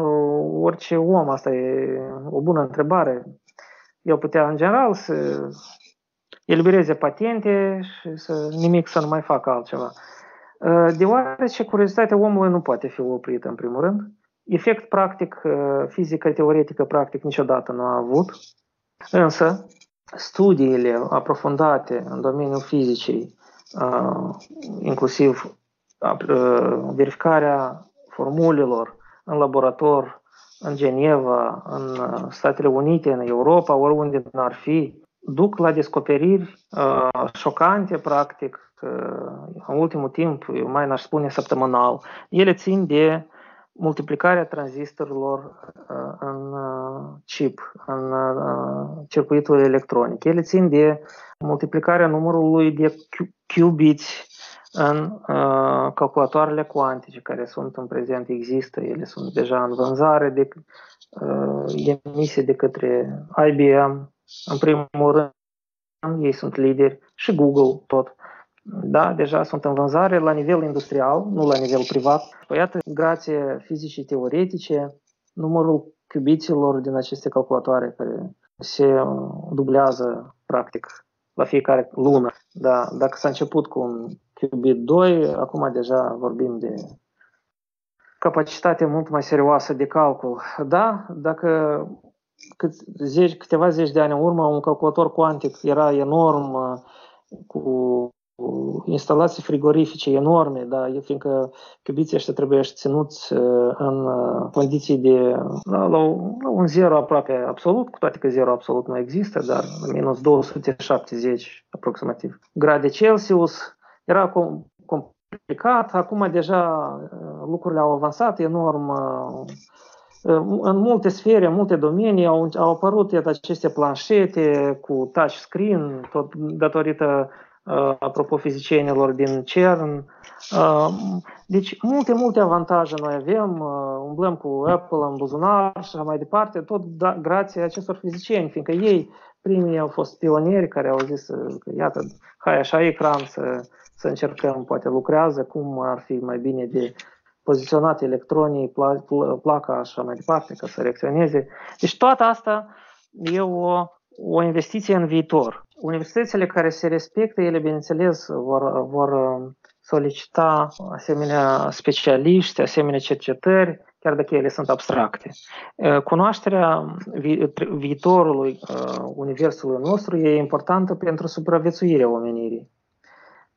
orice om, asta e o bună întrebare. El putea, în general, să elibereze patente și să nimic să nu mai facă altceva. Deoarece curiozitatea omului nu poate fi oprită, în primul rând. Efect practic, fizică teoretică practic niciodată nu a avut, însă studiile aprofundate în domeniul fizicii, inclusiv verificarea formulelor în laborator, în Geneva, în Statele Unite, în Europa, oriunde n-ar fi, duc la descoperiri uh, șocante, practic, uh, în ultimul timp, eu mai n-aș spune săptămânal. Ele țin de multiplicarea tranzistorilor uh, în uh, chip, în uh, circuitul electronic. Ele țin de multiplicarea numărului de qubits în calculatoarele cuantice care sunt în prezent, există, ele sunt deja în vânzare, de, emise de către IBM, în primul rând, ei sunt lideri, și Google tot. Da, deja sunt în vânzare la nivel industrial, nu la nivel privat. Păi iată, grație fizicii teoretice, numărul cubiților din aceste calculatoare care se uh, dublează practic la fiecare lună. Da, dacă s-a început cu un qubit 2, acum deja vorbim de capacitate mult mai serioasă de calcul. Da, dacă cât zeci, câteva zeci de ani în urmă un calculator cuantic era enorm, uh, cu instalații frigorifice enorme, da, fiindcă cubiții ăștia trebuie ținuți uh, în uh, condiții de la, la, la un zero aproape absolut, cu toate că zero absolut nu există, dar minus 270 aproximativ grade Celsius. Era complicat, acum deja uh, lucrurile au avansat enorm în multe sfere, în multe domenii au, au apărut aceste planșete cu touch screen, tot datorită Uh, apropo fizicienilor din CERN. Uh, deci multe, multe avantaje noi avem, uh, umblăm cu Apple în buzunar și așa mai departe, tot da, grație acestor fizicieni, fiindcă ei primii au fost pionieri care au zis că iată, hai așa ecran să, să încercăm, poate lucrează, cum ar fi mai bine de poziționat electronii, placa și așa mai departe, ca să reacționeze. Deci toată asta e o o investiție în viitor. Universitățile care se respectă, ele, bineînțeles, vor, vor solicita asemenea specialiști, asemenea cercetări, chiar dacă ele sunt abstracte. Cunoașterea vi- viitorului universului nostru e importantă pentru supraviețuirea omenirii.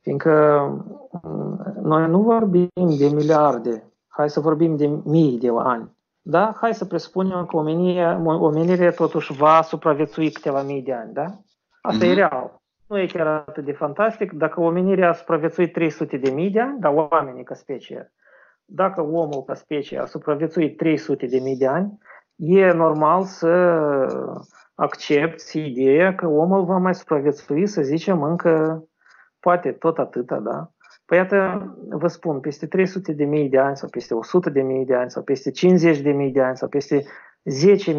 Fiindcă noi nu vorbim de miliarde, hai să vorbim de mii de ani. Da? Hai să presupunem că omenirea, omenirea totuși va supraviețui câteva mii de ani. Da? Asta mm-hmm. e mhm. real. Nu e chiar atât de fantastic. Dacă omenirea a supraviețuit 300 de mii de ani, dar oamenii ca specie, dacă omul ca specie a supraviețuit 300 de mii de ani, e normal să accepti ideea că omul va mai supraviețui, să zicem, încă poate tot atâta, da? Păi iată, vă spun, peste 300 de mii de ani sau peste 100 de mii de ani sau peste 50 de mii de ani sau peste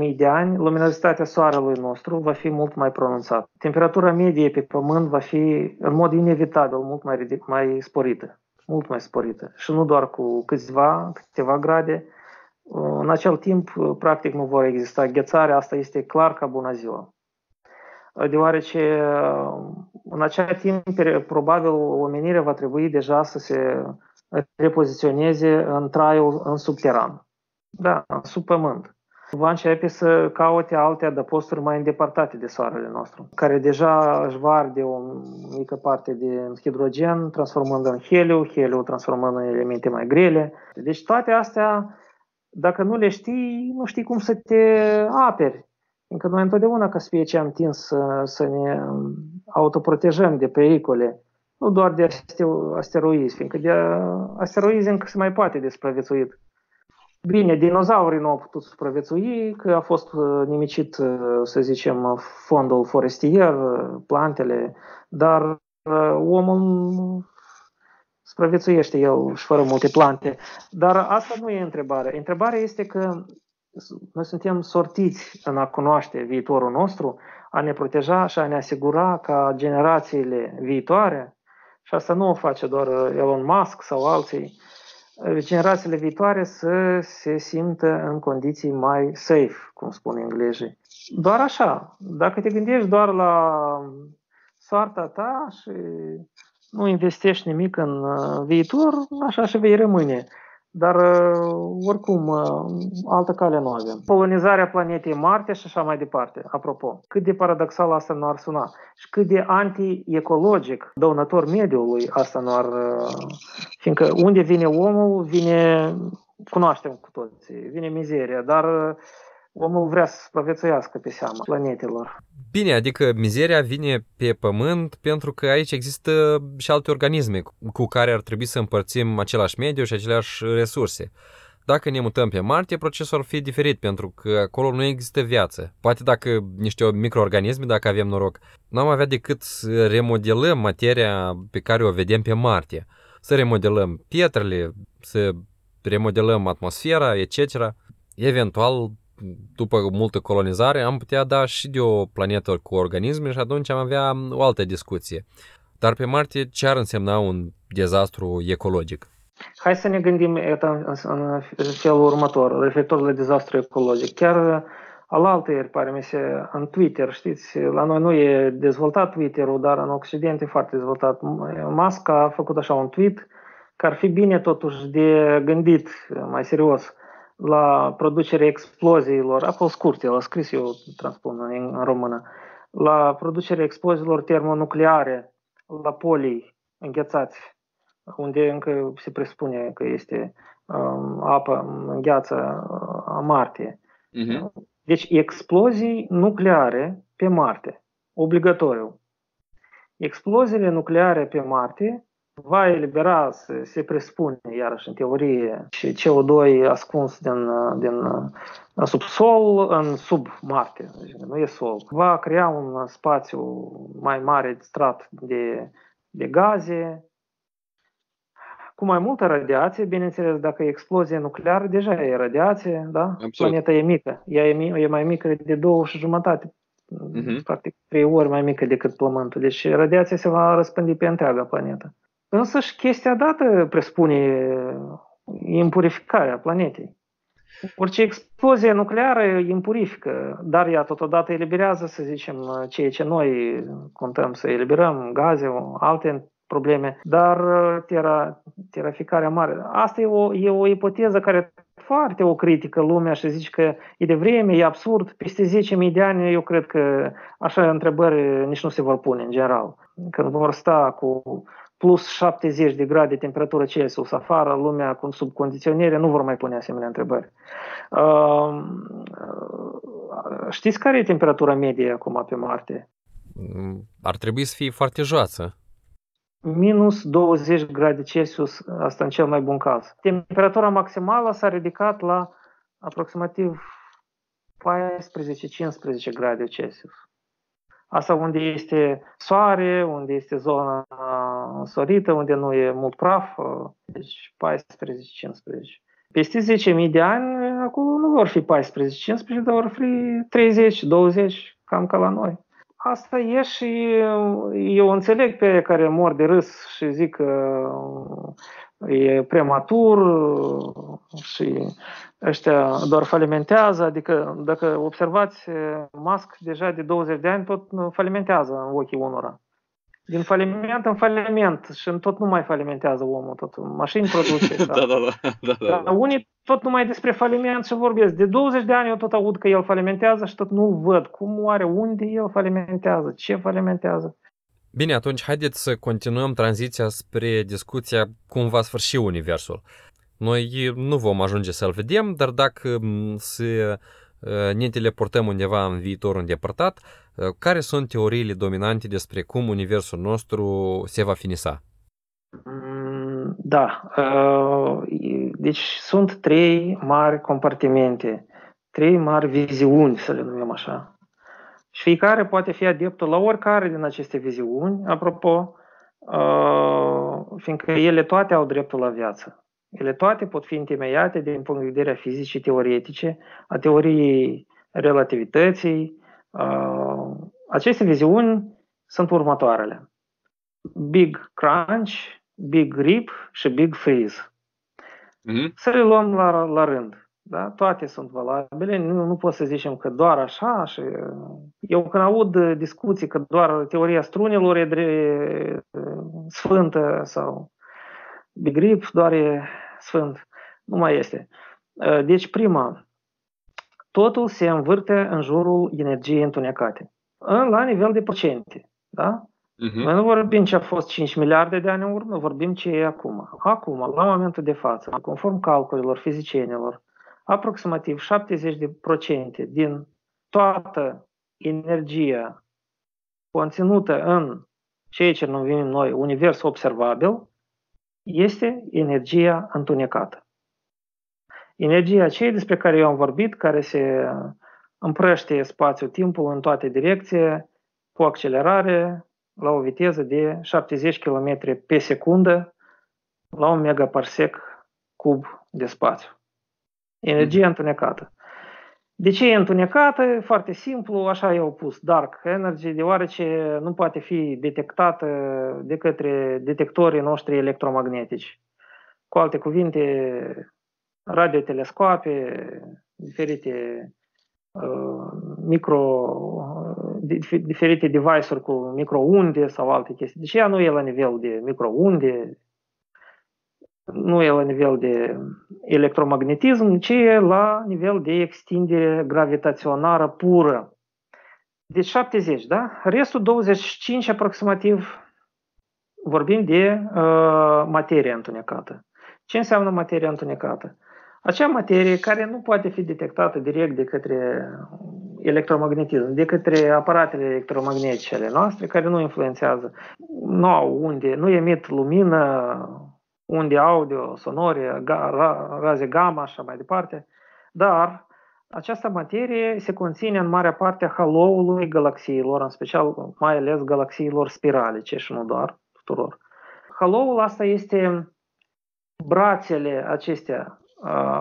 10.000 de ani, luminozitatea soarelui nostru va fi mult mai pronunțată. Temperatura medie pe Pământ va fi, în mod inevitabil, mult mai, ridic, mai sporită. Mult mai sporită. Și nu doar cu câțiva, câteva grade. În acel timp, practic, nu vor exista ghețare. Asta este clar ca bună ziua deoarece în acea timp probabil omenirea va trebui deja să se repoziționeze în traiul în subteran, da, sub pământ. Va începe să caute alte adăposturi mai îndepărtate de soarele nostru, care deja își va arde o mică parte de hidrogen, transformând în heliu, heliu transformând în elemente mai grele. Deci toate astea, dacă nu le știi, nu știi cum să te aperi încă noi întotdeauna ca specie am tins să, să ne autoprotejăm de pericole, nu doar de asteroizi, fiindcă de asteroizi încă se mai poate de supraviețuit. Bine, dinozaurii nu au putut supraviețui, că a fost uh, nimicit, uh, să zicem, fondul forestier, uh, plantele, dar omul supraviețuiește el și fără multe plante. Dar asta nu e întrebarea. Întrebarea este că noi suntem sortiți în a cunoaște viitorul nostru, a ne proteja și a ne asigura ca generațiile viitoare, și asta nu o face doar Elon Musk sau alții, generațiile viitoare să se simtă în condiții mai safe, cum spun englezii. Doar așa. Dacă te gândești doar la soarta ta și nu investești nimic în uh, viitor, așa și vei rămâne. Dar, uh, oricum, uh, altă cale nu avem. Polonizarea planetei Marte și așa mai departe. Apropo, cât de paradoxal asta nu ar suna și cât de anti-ecologic, dăunător mediului asta nu ar... Uh, fiindcă unde vine omul, vine, cunoaștem cu toții, vine mizeria, dar omul vrea să supraviețuiască pe seama planetelor. Bine, adică mizeria vine pe pământ pentru că aici există și alte organisme cu care ar trebui să împărțim același mediu și aceleași resurse. Dacă ne mutăm pe Marte, procesul ar fi diferit pentru că acolo nu există viață. Poate dacă niște microorganisme, dacă avem noroc, nu am avea decât să remodelăm materia pe care o vedem pe Marte. Să remodelăm pietrele, să remodelăm atmosfera, etc. Eventual după multă colonizare, am putea da și de o planetă cu organisme și atunci am avea o altă discuție. Dar pe Marte ce ar însemna un dezastru ecologic? Hai să ne gândim în felul următor, referitor la dezastru ecologic. Chiar alaltă ieri, pare mi se, în Twitter, știți, la noi nu e dezvoltat Twitter-ul, dar în Occident e foarte dezvoltat. Musk a făcut așa un tweet că ar fi bine totuși de gândit mai serios la producerea exploziilor, a fost scurt, el a scris, eu transpun în, în română, la producerea exploziilor termonucleare la polii înghețați, unde încă se presupune că este um, apă în gheață uh, a Marte. Uh-huh. Deci explozii nucleare pe Marte, obligatoriu. Exploziile nucleare pe Marte va elibera, se, se presupune, iarăși în teorie, și CO2 ascuns din, din subsol în sub Marte, deci nu e sol. Va crea un spațiu mai mare strat de, de gaze, cu mai multă radiație, bineînțeles, dacă e explozie nucleară, deja e radiație, da? Absolut. Planeta e mică, ea e, e mai mică de două și jumătate, uh-huh. practic trei ori mai mică decât Pământul. Deci radiația se va răspândi pe întreaga planetă. Însă și chestia dată presupune impurificarea planetei. Orice explozie nucleară impurifică, dar ea totodată eliberează, să zicem, ceea ce noi contăm să eliberăm, gaze, alte probleme, dar tera, teraficarea mare. Asta e o, e o ipoteză care foarte o critică lumea și zice că e de vreme, e absurd. Peste 10.000 de ani eu cred că așa întrebări nici nu se vor pune în general. Când vor sta cu plus 70 de grade temperatură Celsius afară, lumea cu sub condiționere nu vor mai pune asemenea întrebări. Uh, știți care e temperatura medie acum pe Marte? Ar trebui să fie foarte joasă. Minus 20 grade Celsius, asta în cel mai bun caz. Temperatura maximală s-a ridicat la aproximativ 14-15 grade Celsius. Asta unde este soare, unde este zona sorită, unde nu e mult praf, deci 14-15. Peste 10.000 de ani, acolo nu vor fi 14-15, dar vor fi 30-20, cam ca la noi. Asta e și eu înțeleg pe care mor de râs și zic că e prematur și ăștia doar falimentează, adică dacă observați, Musk deja de 20 de ani tot falimentează în ochii unora. Din faliment în faliment și în tot nu mai falimentează omul, tot mașini produce. [laughs] da, da, da, da, da. Dar unii tot numai despre faliment și vorbesc. De 20 de ani eu tot aud că el falimentează și tot nu văd cum oare, unde el falimentează, ce falimentează. Bine, atunci haideți să continuăm tranziția spre discuția cum va sfârși Universul. Noi nu vom ajunge să-l vedem, dar dacă se, ne teleportăm undeva în viitorul îndepărtat, care sunt teoriile dominante despre cum Universul nostru se va finisa? Mm, da. Deci sunt trei mari compartimente, trei mari viziuni, să le numim așa. Și fiecare poate fi adeptul la oricare din aceste viziuni, apropo, fiindcă ele toate au dreptul la viață. Ele toate pot fi întemeiate din punct de vedere a fizicii teoretice, a teoriei relativității. Aceste viziuni sunt următoarele. Big Crunch, Big Rip și Big Freeze. Mm-hmm. Să le luăm la, la rând. Da? Toate sunt valabile, nu, nu pot să zicem că doar așa și eu când aud discuții că doar teoria strunilor e dre, sfântă sau begrip doar e sfânt, nu mai este. Deci prima, totul se învârte în jurul energiei întunecate, la nivel de procente. Da? Uh-huh. Noi nu vorbim ce a fost 5 miliarde de ani în urmă, vorbim ce e acum. Acum, la momentul de față, conform calculelor fizicienilor, aproximativ 70% din toată energia conținută în ceea ce numim noi univers observabil este energia întunecată. Energia aceea despre care eu am vorbit, care se împrăște spațiul-timpul în toate direcții, cu accelerare, la o viteză de 70 km pe secundă, la un megaparsec cub de spațiu. Energie întunecată. De ce e întunecată? Foarte simplu, așa i-au pus dark energy, deoarece nu poate fi detectată de către detectorii noștri electromagnetici. Cu alte cuvinte, radiotelescoape, diferite uh, micro, diferite device-uri cu microunde sau alte chestii. Deci ea nu e la nivel de microunde, nu e la nivel de electromagnetism, ci e la nivel de extindere gravitaționară pură. Deci 70, da? Restul 25 aproximativ vorbim de uh, materie întunecată. Ce înseamnă materie întunecată? Acea materie care nu poate fi detectată direct de către electromagnetism, de către aparatele electromagnetice ale noastre, care nu influențează, nu au unde, nu emit lumină, unde audio, sonore, raze gamma și așa mai departe, dar această materie se conține în marea parte a haloului galaxiilor, în special mai ales galaxiilor spiralice și nu doar tuturor. Haloul asta este brațele acestea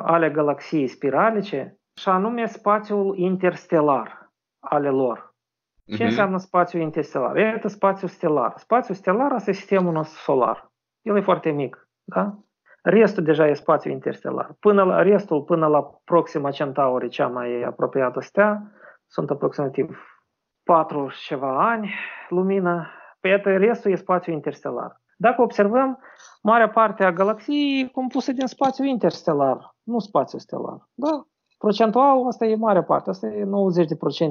ale galaxiei spiralice și anume spațiul interstelar ale lor. Ce uh-huh. înseamnă spațiul interstelar? Este spațiul stelar. Spațiul stelar asta e sistemul nostru solar. El e foarte mic. Da? Restul deja e spațiu interstelar. Până la, restul, până la Proxima Centauri, cea mai apropiată stea, sunt aproximativ 4 ceva ani lumină. Pe păi restul e spațiu interstelar. Dacă observăm, marea parte a galaxiei e compusă din spațiu interstelar, nu spațiu stelar. Da? Procentual, asta e mare parte, asta e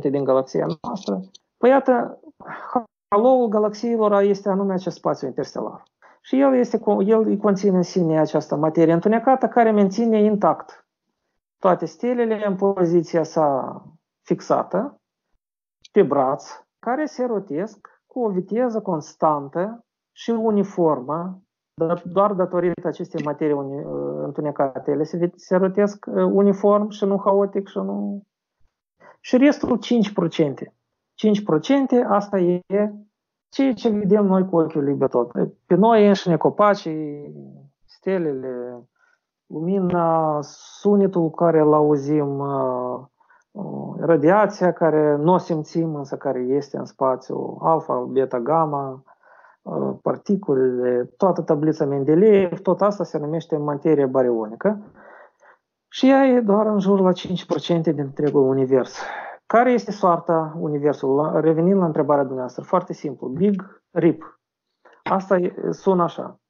90% din galaxia noastră. Păi iată, haloul galaxiilor este anume acest spațiu interstelar. Și el, este, el îi conține în sine această materie întunecată care menține intact toate stelele în poziția sa fixată, pe braț, care se rotesc cu o viteză constantă și uniformă, doar datorită acestei materii întunecate. Ele se, se rotesc uh, uniform și nu haotic și nu... Și restul 5%. 5% asta e ceea ce vedem noi cu ochiul liber tot. Pe noi înșine copacii, stelele, lumina, sunetul care îl auzim, uh, uh, radiația care nu o simțim, însă care este în spațiu, alfa, beta, gamma, uh, particulele, toată tablița Mendeleev, tot asta se numește materie barionică și ea e doar în jur la 5% din întregul univers. Care este soarta Universului? Revenind la întrebarea dumneavoastră, foarte simplu. Big Rip. Asta sună așa.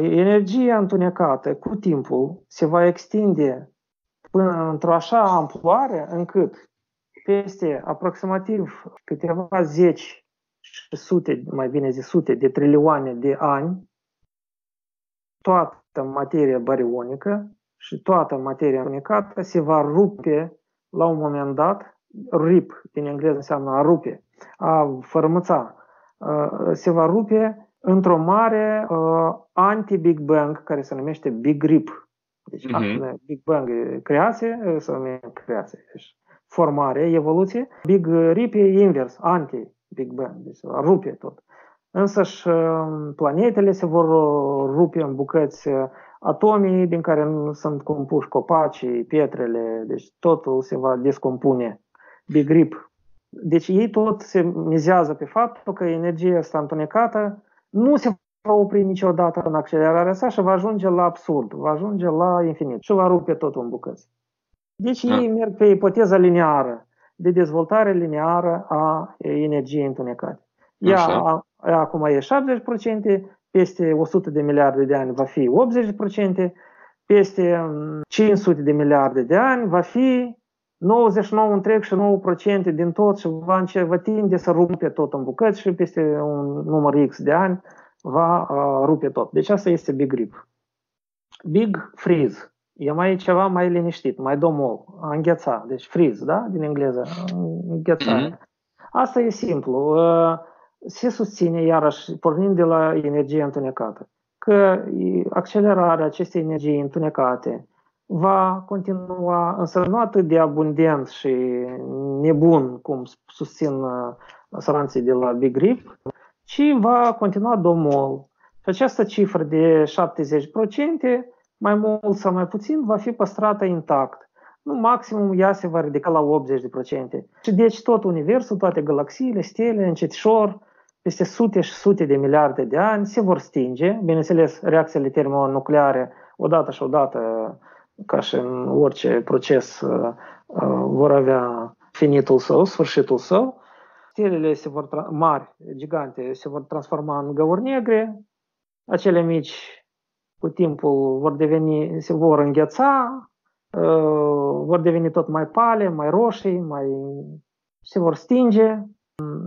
Energia întunecată cu timpul se va extinde până într-o așa amploare încât peste aproximativ câteva zeci și sute, mai bine zis sute de trilioane de ani, toată materia barionică și toată materia întunecată se va rupe la un moment dat, rip, din engleză înseamnă a rupe, a fărâmăța, se va rupe într-o mare anti-Big Bang, care se numește Big Rip. Deci, uh-huh. Big Bang e creație, se numește creație. Deci, formare, evoluție. Big Rip e invers, anti-Big Bang, deci rupe tot. Însă și planetele se vor rupe în bucăți atomii din care sunt compuși copacii, pietrele, deci totul se va descompune. Big Rip. Deci ei tot se mizează pe faptul că energia asta întunecată nu se va opri niciodată în accelerarea sa și va ajunge la absurd, va ajunge la infinit și va rupe totul în bucăți. Deci da. ei merg pe ipoteza lineară, de dezvoltare lineară a energiei întunecate. Ea, a, acum e 70%, peste 100 de miliarde de ani va fi 80%, peste 500 de miliarde de ani va fi 99 întreg și 9% din tot și va, înce- va tinde să rupe tot în bucăți și peste un număr X de ani va uh, rupe tot. Deci asta este Big Rip. Big Freeze. E mai ceva mai liniștit, mai domol, a îngheța. Deci freeze, da? Din engleză. Înghețare. Mm-hmm. Asta e simplu. Uh, se susține, iarăși, pornind de la energie întunecată, că accelerarea acestei energii întunecate va continua, însă nu atât de abundent și nebun cum susțin uh, săranții de la Big Rip, ci va continua domol. Și această cifră de 70%, mai mult sau mai puțin, va fi păstrată intact. Nu, maximum ea se va ridica la 80%. Și deci tot universul, toate galaxiile, stele, încetișor, peste sute și sute de miliarde de ani se vor stinge. Bineînțeles, reacțiile termonucleare, odată și odată, ca și în orice proces, uh, uh, vor avea finitul său, sfârșitul său. Stelele se vor mari, gigante, se vor transforma în găuri negre. Acele mici, cu timpul, vor deveni, se vor îngheța, uh, vor deveni tot mai pale, mai roșii, mai se vor stinge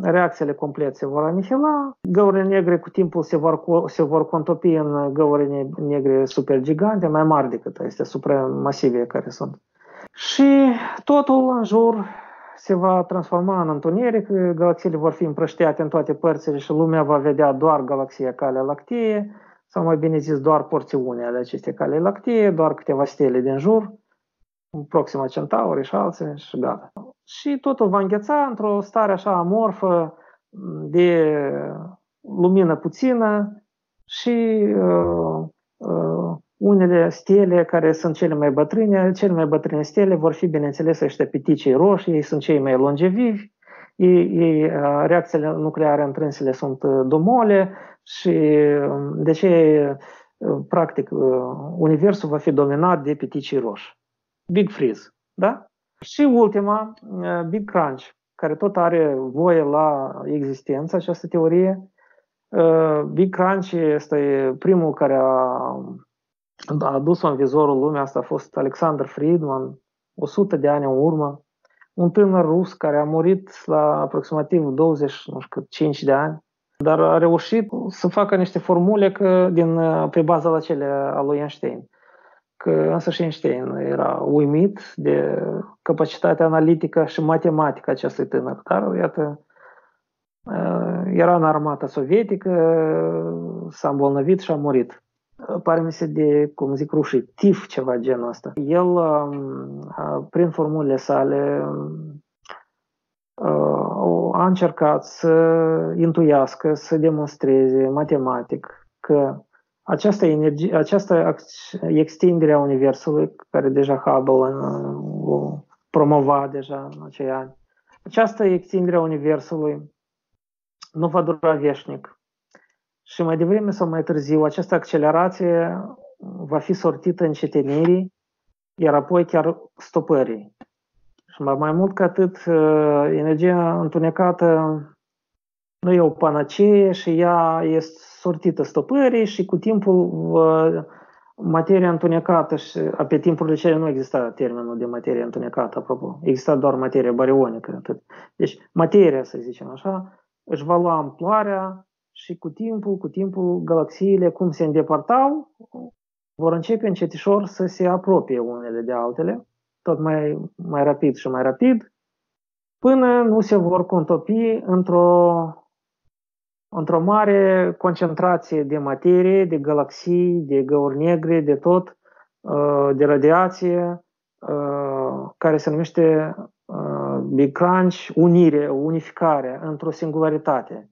reacțiile complete se vor anihila, găurile negre cu timpul se vor, se vor contopi în găuri negre supergigante, mai mari decât acestea supremasive care sunt. Și totul în jur se va transforma în întuneric, galaxiile vor fi împrăștiate în toate părțile și lumea va vedea doar galaxia Calea Lactee, sau mai bine zis doar porțiune ale acestei Calei Lactee, doar câteva stele din jur, Proxima Centauri și alții și gata și totul va îngheța într-o stare așa amorfă de lumină puțină și uh, uh, unele stele care sunt cele mai bătrâne, cele mai bătrâne stele vor fi, bineînțeles, ăștia piticii roșii, ei sunt cei mai longevivi, ei, ei, uh, reacțiile nucleare între sunt uh, domole și um, de ce practic, universul va fi dominat de piticii roși. Big Freeze, da? Și ultima, Big Crunch, care tot are voie la existență, această teorie. Big Crunch este primul care a, a adus-o în vizorul lumii, asta a fost Alexander Friedman, 100 de ani în urmă, un tânăr rus care a murit la aproximativ 20, nu știu, 5 de ani, dar a reușit să facă niște formule că, din, pe baza la cele a lui Einstein. Că însă și Einstein era uimit de capacitatea analitică și matematică acestui tânăr. Dar, iată, era în armata sovietică, s-a îmbolnăvit și a murit. Pare mi se de, cum zic, rușit, tif ceva genul ăsta. El, prin formulele sale, a încercat să intuiască, să demonstreze matematic că această, energie, această extindere a Universului, care deja Hubble o promova deja în acei ani, această extindere a Universului nu va dura veșnic. Și mai devreme sau mai târziu, această accelerație va fi sortită în cetenirii, iar apoi chiar stopării. Și mai, mai mult ca atât, uh, energia întunecată nu e o panacee și ea este sortită stopării și cu timpul uh, materia întunecată și pe timpurile cele nu exista termenul de materie întunecată, apropo. Exista doar materie barionică. Atât. Deci materia, să zicem așa, își va lua amploarea și cu timpul, cu timpul, galaxiile, cum se îndepărtau, vor începe încetișor să se apropie unele de altele tot mai, mai rapid și mai rapid, până nu se vor contopi într-o, într-o mare concentrație de materie, de galaxii, de găuri negre, de tot, uh, de radiație, uh, care se numește uh, Big Crunch, unire, unificare într-o singularitate.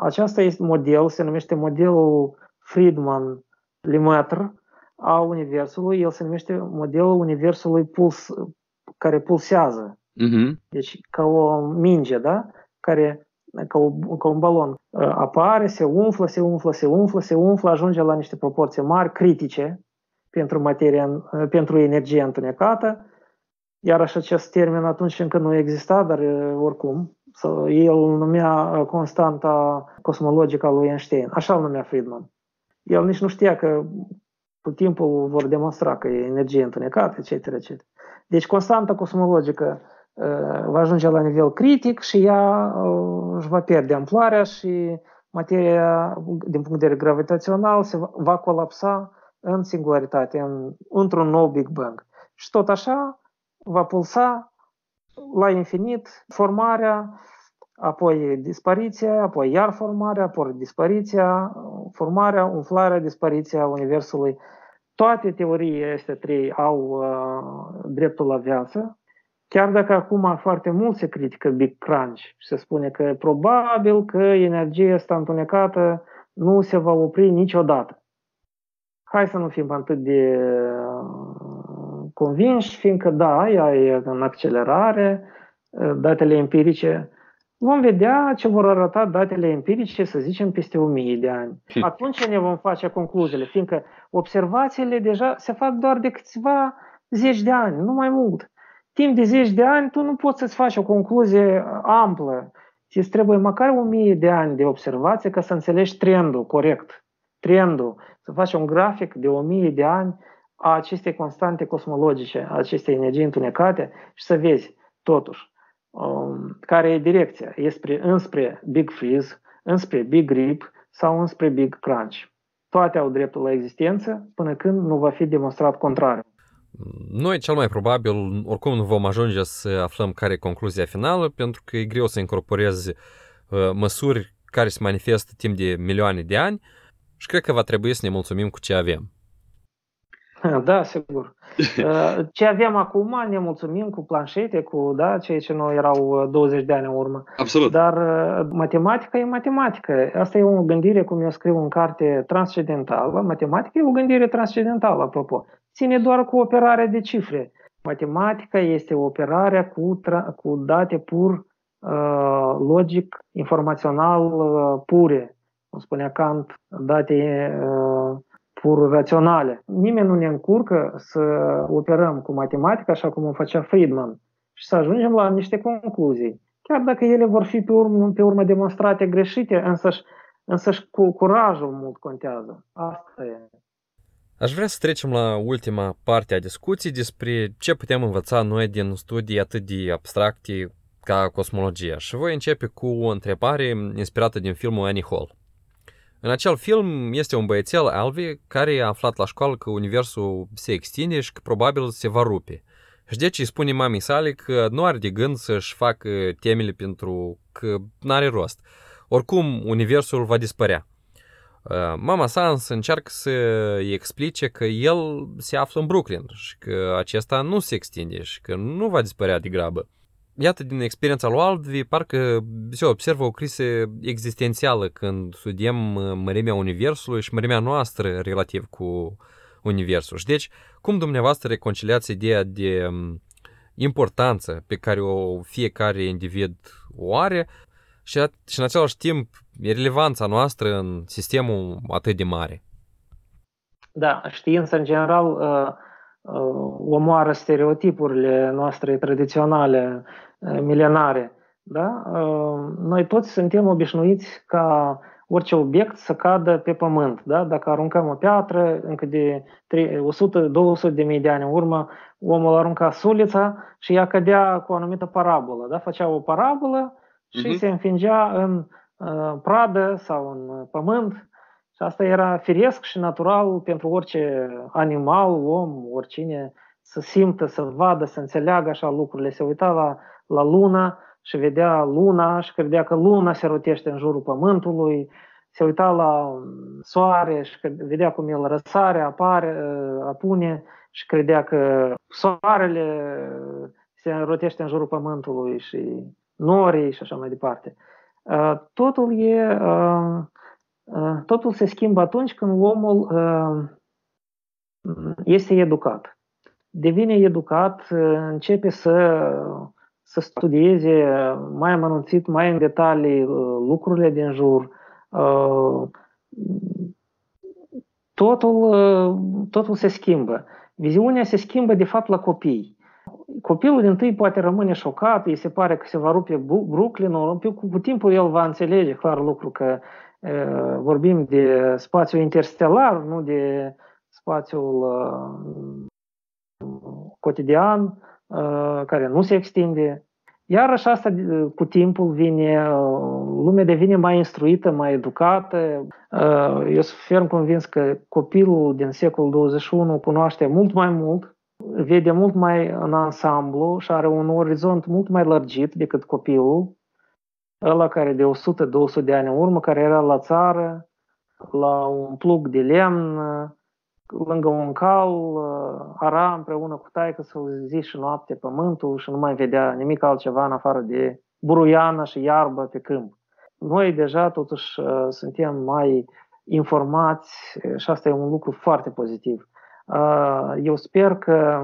Aceasta este model, se numește modelul Friedman-Lemaitre, a Universului, el se numește modelul Universului puls, care pulsează. Uh-huh. Deci ca o minge, da? Care ca, o, ca un balon apare, se umflă, se umflă, se umflă, se umflă, ajunge la niște proporții mari, critice pentru, materia, pentru energia întunecată. Iar așa acest termen atunci încă nu exista, dar oricum, el numea constanta cosmologică a lui Einstein. Așa îl numea Friedman. El nici nu știa că cu timpul vor demonstra că e energie întunecată, etc. etc. Deci constanta cosmologică uh, va ajunge la nivel critic și ea uh, își va pierde amploarea și materia, din punct de vedere gravitațional, se va colapsa în singularitate, în, într-un nou Big Bang. Și tot așa va pulsa la infinit formarea, apoi dispariția, apoi iar formarea, apoi dispariția, formarea, umflarea, dispariția Universului toate teoriile astea trei au uh, dreptul la viață, chiar dacă acum foarte mult se critică Big Crunch și se spune că probabil că energia asta întunecată nu se va opri niciodată. Hai să nu fim atât de uh, convinși, fiindcă da, ea e în accelerare, uh, datele empirice Vom vedea ce vor arăta datele empirice, să zicem, peste 1000 de ani. Hm. Atunci ne vom face concluziile, fiindcă observațiile deja se fac doar de câțiva zeci de ani, nu mai mult. Timp de zeci de ani tu nu poți să-ți faci o concluzie amplă. Ți trebuie măcar 1000 de ani de observație ca să înțelegi trendul corect. Trendul. Să faci un grafic de 1000 de ani a acestei constante cosmologice, a acestei energii întunecate și să vezi, totuși, Um, care e direcția? Este înspre Big Freeze, înspre Big Rip sau înspre Big Crunch. Toate au dreptul la existență până când nu va fi demonstrat contrariu. Noi, cel mai probabil, oricum nu vom ajunge să aflăm care e concluzia finală, pentru că e greu să incorporezi uh, măsuri care se manifestă timp de milioane de ani și cred că va trebui să ne mulțumim cu ce avem. [laughs] Da, sigur. [laughs] Uh, ce avem acum, ne mulțumim cu planșete, cu da, ceea ce nu erau 20 uh, de ani în urmă. Absolut. Dar uh, matematica e matematică. Asta e o gândire, cum eu scriu în carte, transcendentală. Matematica e o gândire transcendentală, apropo. Ține doar cu operarea de cifre. Matematica este operarea cu, tra- cu date pur uh, logic, informațional uh, pure. Cum spunea Kant, date uh, pur raționale. Nimeni nu ne încurcă să operăm cu matematica așa cum o făcea Friedman și să ajungem la niște concluzii. Chiar dacă ele vor fi pe urmă, pe urmă demonstrate greșite, însăși, însăși cu curajul mult contează. Asta e. Aș vrea să trecem la ultima parte a discuției despre ce putem învăța noi din studii atât de abstracte ca cosmologia și voi începe cu o întrebare inspirată din filmul Annie Hall. În acel film este un băiețel, Alvi, care a aflat la școală că universul se extinde și că probabil se va rupe. Și deci îi spune mamei sale că nu are de gând să-și facă temele pentru că n-are rost. Oricum, universul va dispărea. Uh, mama sa însă încearcă să îi explice că el se află în Brooklyn și că acesta nu se extinde și că nu va dispărea de grabă. Iată, din experiența lui Aldvi, parcă se observă o criză existențială când studiem uh, mărimea Universului și mărimea noastră relativ cu Universul. Și deci, cum dumneavoastră reconciliați ideea de um, importanță pe care o fiecare individ o are și, și în același timp relevanța noastră în sistemul atât de mare? Da, știința în general uh, uh, omoară stereotipurile noastre tradiționale Eh, milenare. Da? Eh, noi toți suntem obișnuiți ca orice obiect să cadă pe pământ. Da? Dacă aruncăm o piatră, încă de 100-200 de mii de ani în urmă, omul arunca sulița și ea cădea cu o anumită parabolă. Da? Făcea o parabolă și uh-huh. se înfingea în uh, pradă sau în pământ. Și asta era firesc și natural pentru orice animal, om, oricine să simtă, să vadă, să înțeleagă așa lucrurile. Se uita la la lună și vedea luna și credea că luna se rotește în jurul pământului, se uita la soare și vedea cum el răsare, apare, apune și credea că soarele se rotește în jurul pământului și norii și așa mai departe. Totul e totul se schimbă atunci când omul este educat. Devine educat, începe să să studieze mai amănunțit, mai în detalii uh, lucrurile din jur. Uh, totul, uh, totul se schimbă. Viziunea se schimbă, de fapt, la copii. Copilul din tâi poate rămâne șocat, îi se pare că se va rupe Brooklyn-ul, cu, cu timpul el va înțelege clar lucru că e, vorbim de spațiu interstelar, nu de spațiul cotidian, Uh, care nu se extinde. Iarăși asta uh, cu timpul vine, uh, lumea devine mai instruită, mai educată. Eu sunt ferm convins că copilul din secolul 21 cunoaște mult mai mult, vede mult mai în ansamblu și are un orizont mult mai lărgit decât copilul, ăla care de 100-200 de ani în urmă, care era la țară, la un plug de lemn, lângă un cal, uh, ara împreună cu taică să zi și noapte pământul și nu mai vedea nimic altceva în afară de buruiană și iarbă pe câmp. Noi deja totuși uh, suntem mai informați și asta e un lucru foarte pozitiv. Uh, eu sper că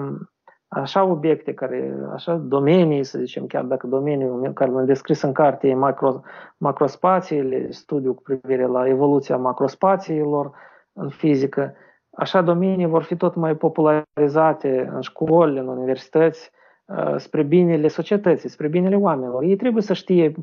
așa obiecte, care, așa domenii, să zicem, chiar dacă domeniul care l-am descris în carte e macro, macrospațiile, studiu cu privire la evoluția macrospațiilor în fizică, Așa domenii vor fi tot mai popularizate în școli, în universități, uh, spre binele societății, spre binele oamenilor. Ei trebuie să știe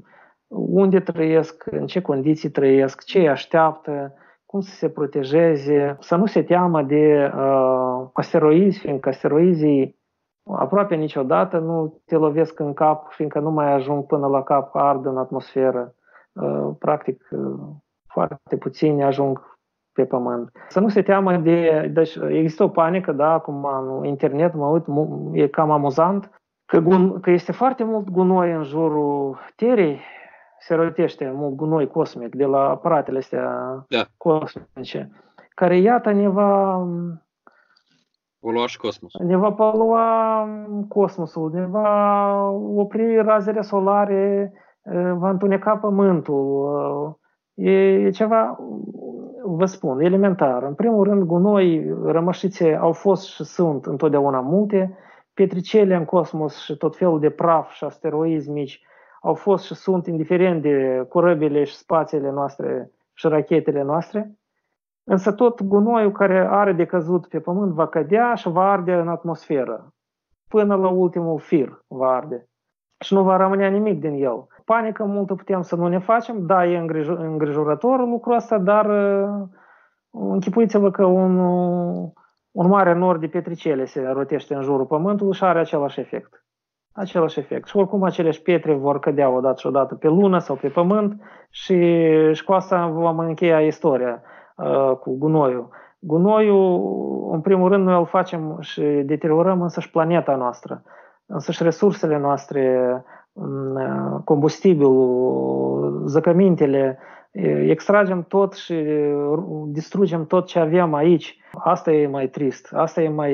unde trăiesc, în ce condiții trăiesc, ce îi așteaptă, cum să se protejeze, să nu se teamă de uh, asteroizi, fiindcă asteroizii aproape niciodată nu te lovesc în cap, fiindcă nu mai ajung până la cap, ard în atmosferă. Uh, practic, uh, foarte puțini ajung pe pământ. Să nu se teamă de... Deci există o panică, da, acum în internet, mă uit, e cam amuzant, că, gun, că este foarte mult gunoi în jurul Terei, se rotește mult gunoi cosmic de la aparatele astea da. cosmice, care iată ne va polua și cosmosul. Ne va polua cosmosul, ne va opri razele solare, va întuneca pământul. E, e ceva vă spun, elementar. În primul rând, gunoi, rămășițe au fost și sunt întotdeauna multe, petricele în cosmos și tot felul de praf și asteroizi mici au fost și sunt indiferent de corăbile și spațiile noastre și rachetele noastre. Însă tot gunoiul care are de căzut pe pământ va cădea și va arde în atmosferă. Până la ultimul fir va arde. Și nu va rămâne nimic din el. Panică multă putem să nu ne facem. Da, e îngrijorător lucrul ăsta, dar uh, închipuiți-vă că un, un mare nor de petricele se rotește în jurul pământului și are același efect. Același efect. Și oricum aceleși pietre vor cădea odată și odată pe lună sau pe pământ și, și cu asta vom încheia istoria uh, cu gunoiul. Gunoiul, în primul rând, noi îl facem și deteriorăm însăși planeta noastră, însăși resursele noastre, mm, combustibilul, zăcămintele, extragem tot și distrugem tot ce avem aici. Asta e mai trist, asta e mai,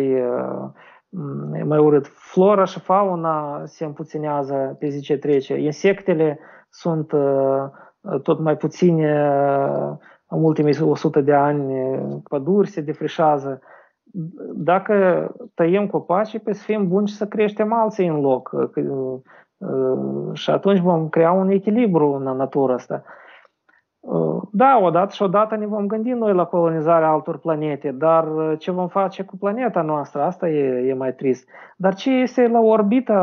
e mai urât. Flora și fauna se împuținează pe zi ce trece. Insectele sunt tot mai puține în ultimii 100 de ani, păduri se defrișează. Dacă tăiem copacii, pe să fim bunți și să creștem alții în loc. Și atunci vom crea un echilibru în natura asta. Da, odată și odată ne vom gândi noi la colonizarea altor planete, dar ce vom face cu planeta noastră, asta e, e mai trist. Dar ce este la orbită,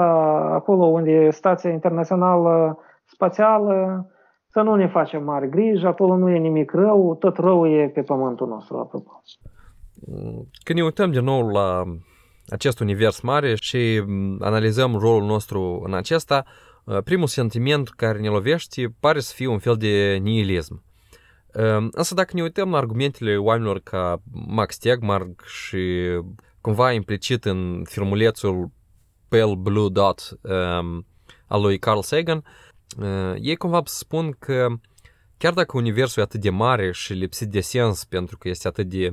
acolo unde Stația Internațională Spațială, să nu ne facem mari griji, acolo nu e nimic rău, tot rău e pe pământul nostru, apropo. Când ne uităm din nou la acest univers mare și analizăm rolul nostru în acesta, Uh, primul sentiment care ne lovește pare să fie un fel de nihilism. Uh, însă dacă ne uităm la argumentele oamenilor ca Max Tegmark și cumva implicit în filmulețul Pale Blue Dot um, al lui Carl Sagan, uh, ei cumva spun că chiar dacă universul e atât de mare și lipsit de sens pentru că este atât de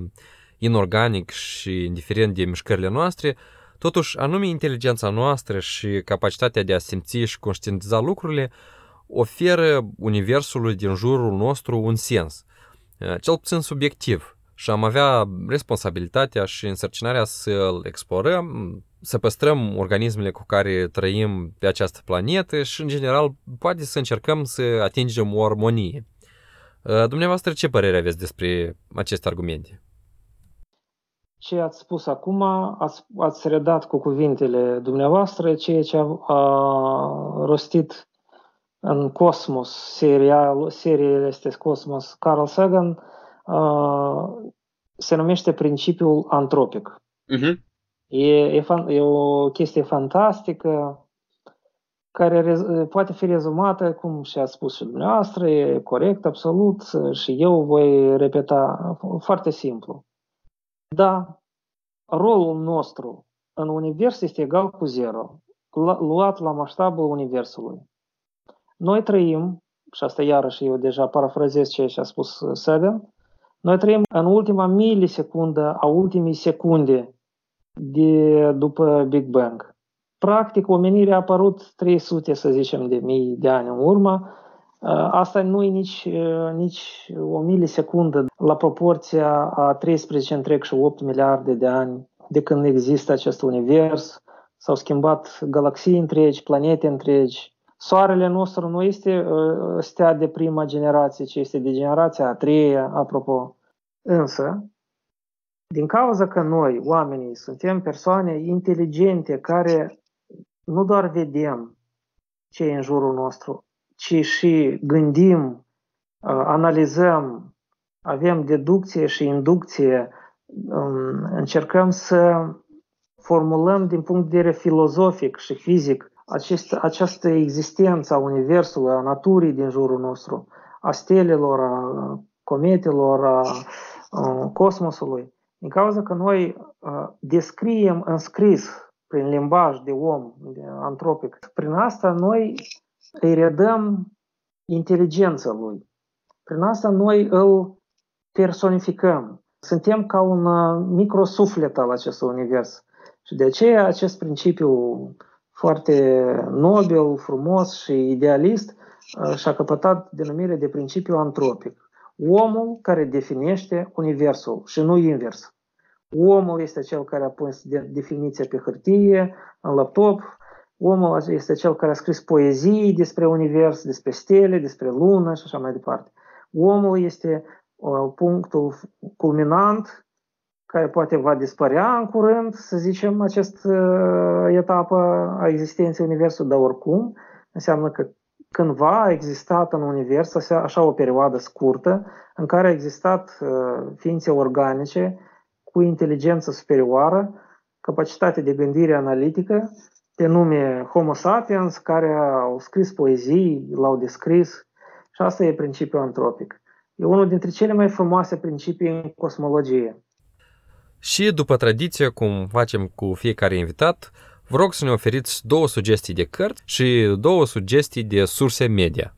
inorganic și indiferent de mișcările noastre, Totuși, anume inteligența noastră și capacitatea de a simți și conștientiza lucrurile oferă universului din jurul nostru un sens, cel puțin subiectiv, și am avea responsabilitatea și însărcinarea să-l explorăm, să păstrăm organismele cu care trăim pe această planetă și, în general, poate să încercăm să atingem o armonie. Dumneavoastră, ce părere aveți despre aceste argumente? ce ați spus acum, ați, ați redat cu cuvintele dumneavoastră ceea ce a, a rostit în Cosmos, seria, seria este Cosmos, Carl Sagan, a, se numește principiul antropic. Uh-huh. E, e, fan, e o chestie fantastică care rez, poate fi rezumată, cum și a spus și dumneavoastră, e corect, absolut, și eu voi repeta foarte simplu. Da, rolul nostru în univers este egal cu zero, luat la masștabul universului. Noi trăim, și asta iarăși eu deja parafrazez ceea ce a spus Sagan, noi trăim în ultima milisecundă a ultimii secunde de, după Big Bang. Practic, omenirea a apărut 300, să zicem, de mii de ani în urmă, Uh, asta nu e nici, uh, nici o milisecundă la proporția a 13 întreg și 8 miliarde de ani de când există acest univers. S-au schimbat galaxii întregi, planete întregi. Soarele nostru nu este uh, stea de prima generație, ci este de generația a treia, apropo. Însă, din cauza că noi, oamenii, suntem persoane inteligente care nu doar vedem ce e în jurul nostru, ci și gândim, uh, analizăm, avem deducție și inducție, um, încercăm să formulăm din punct de vedere filozofic și fizic acest, această existență a Universului, a naturii din jurul nostru, a stelelor, a cometelor, a, a cosmosului. Din cauza că noi uh, descriem în scris, prin limbaj de om, de antropic, prin asta noi îi redăm inteligența lui. Prin asta noi îl personificăm. Suntem ca un uh, microsuflet al acestui univers. Și de aceea acest principiu foarte nobil, frumos și idealist uh, și-a căpătat denumire de principiu antropic. Omul care definește universul și nu invers. Omul este cel care a pus definiția pe hârtie, în laptop, Omul este cel care a scris poezii despre univers, despre stele, despre lună și așa mai departe. Omul este punctul culminant care poate va dispărea în curând, să zicem, această etapă a existenței Universului, dar oricum înseamnă că cândva a existat în Univers așa o perioadă scurtă în care a existat ființe organice cu inteligență superioară, capacitate de gândire analitică, pe nume Homo sapiens, care au scris poezii, l-au descris și asta e principiul antropic. E unul dintre cele mai frumoase principii în cosmologie. Și după tradiție, cum facem cu fiecare invitat, vă rog să ne oferiți două sugestii de cărți și două sugestii de surse media.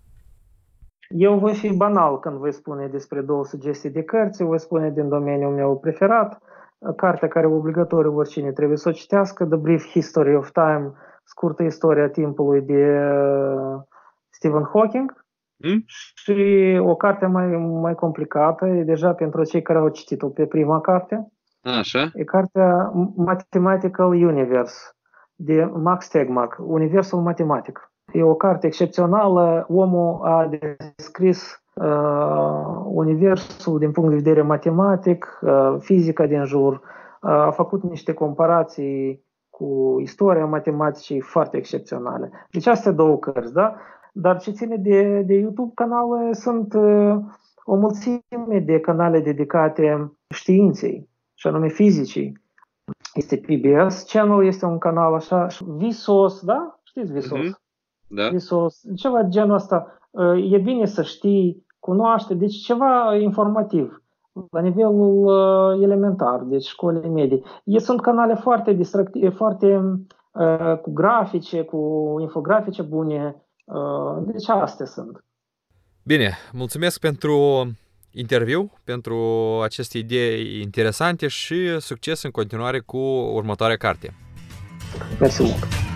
Eu voi fi banal când voi spune despre două sugestii de cărți, voi spune din domeniul meu preferat, cartea care obligatoriu oricine trebuie să o citească, The Brief History of Time, scurtă istoria timpului de uh, Stephen Hawking, mm? și o carte mai, mai complicată, e deja pentru cei care au citit-o pe prima carte, Așa. e cartea Mathematical Universe de Max Tegmark, Universul Matematic. E o carte excepțională, omul a descris uh, universul din punct de vedere matematic, uh, fizica din jur, uh, a făcut niște comparații cu istoria matematicii foarte excepționale. Deci astea două cărți, da? Dar ce ține de, de YouTube canale sunt uh, o mulțime de canale dedicate științei, și anume fizicii. Este PBS Channel, este un canal așa, Visos, da? Știți Visos? Mm-hmm. Da. Visos, ceva de genul ăsta. Uh, e bine să știi, cunoaște, deci ceva informativ la nivelul uh, elementar, deci școli medii. Ei sunt canale foarte distractive, foarte uh, cu grafice, cu infografice bune, uh, deci astea sunt. Bine, mulțumesc pentru interviu, pentru aceste idei interesante și succes în continuare cu următoarea carte. Mersi mult!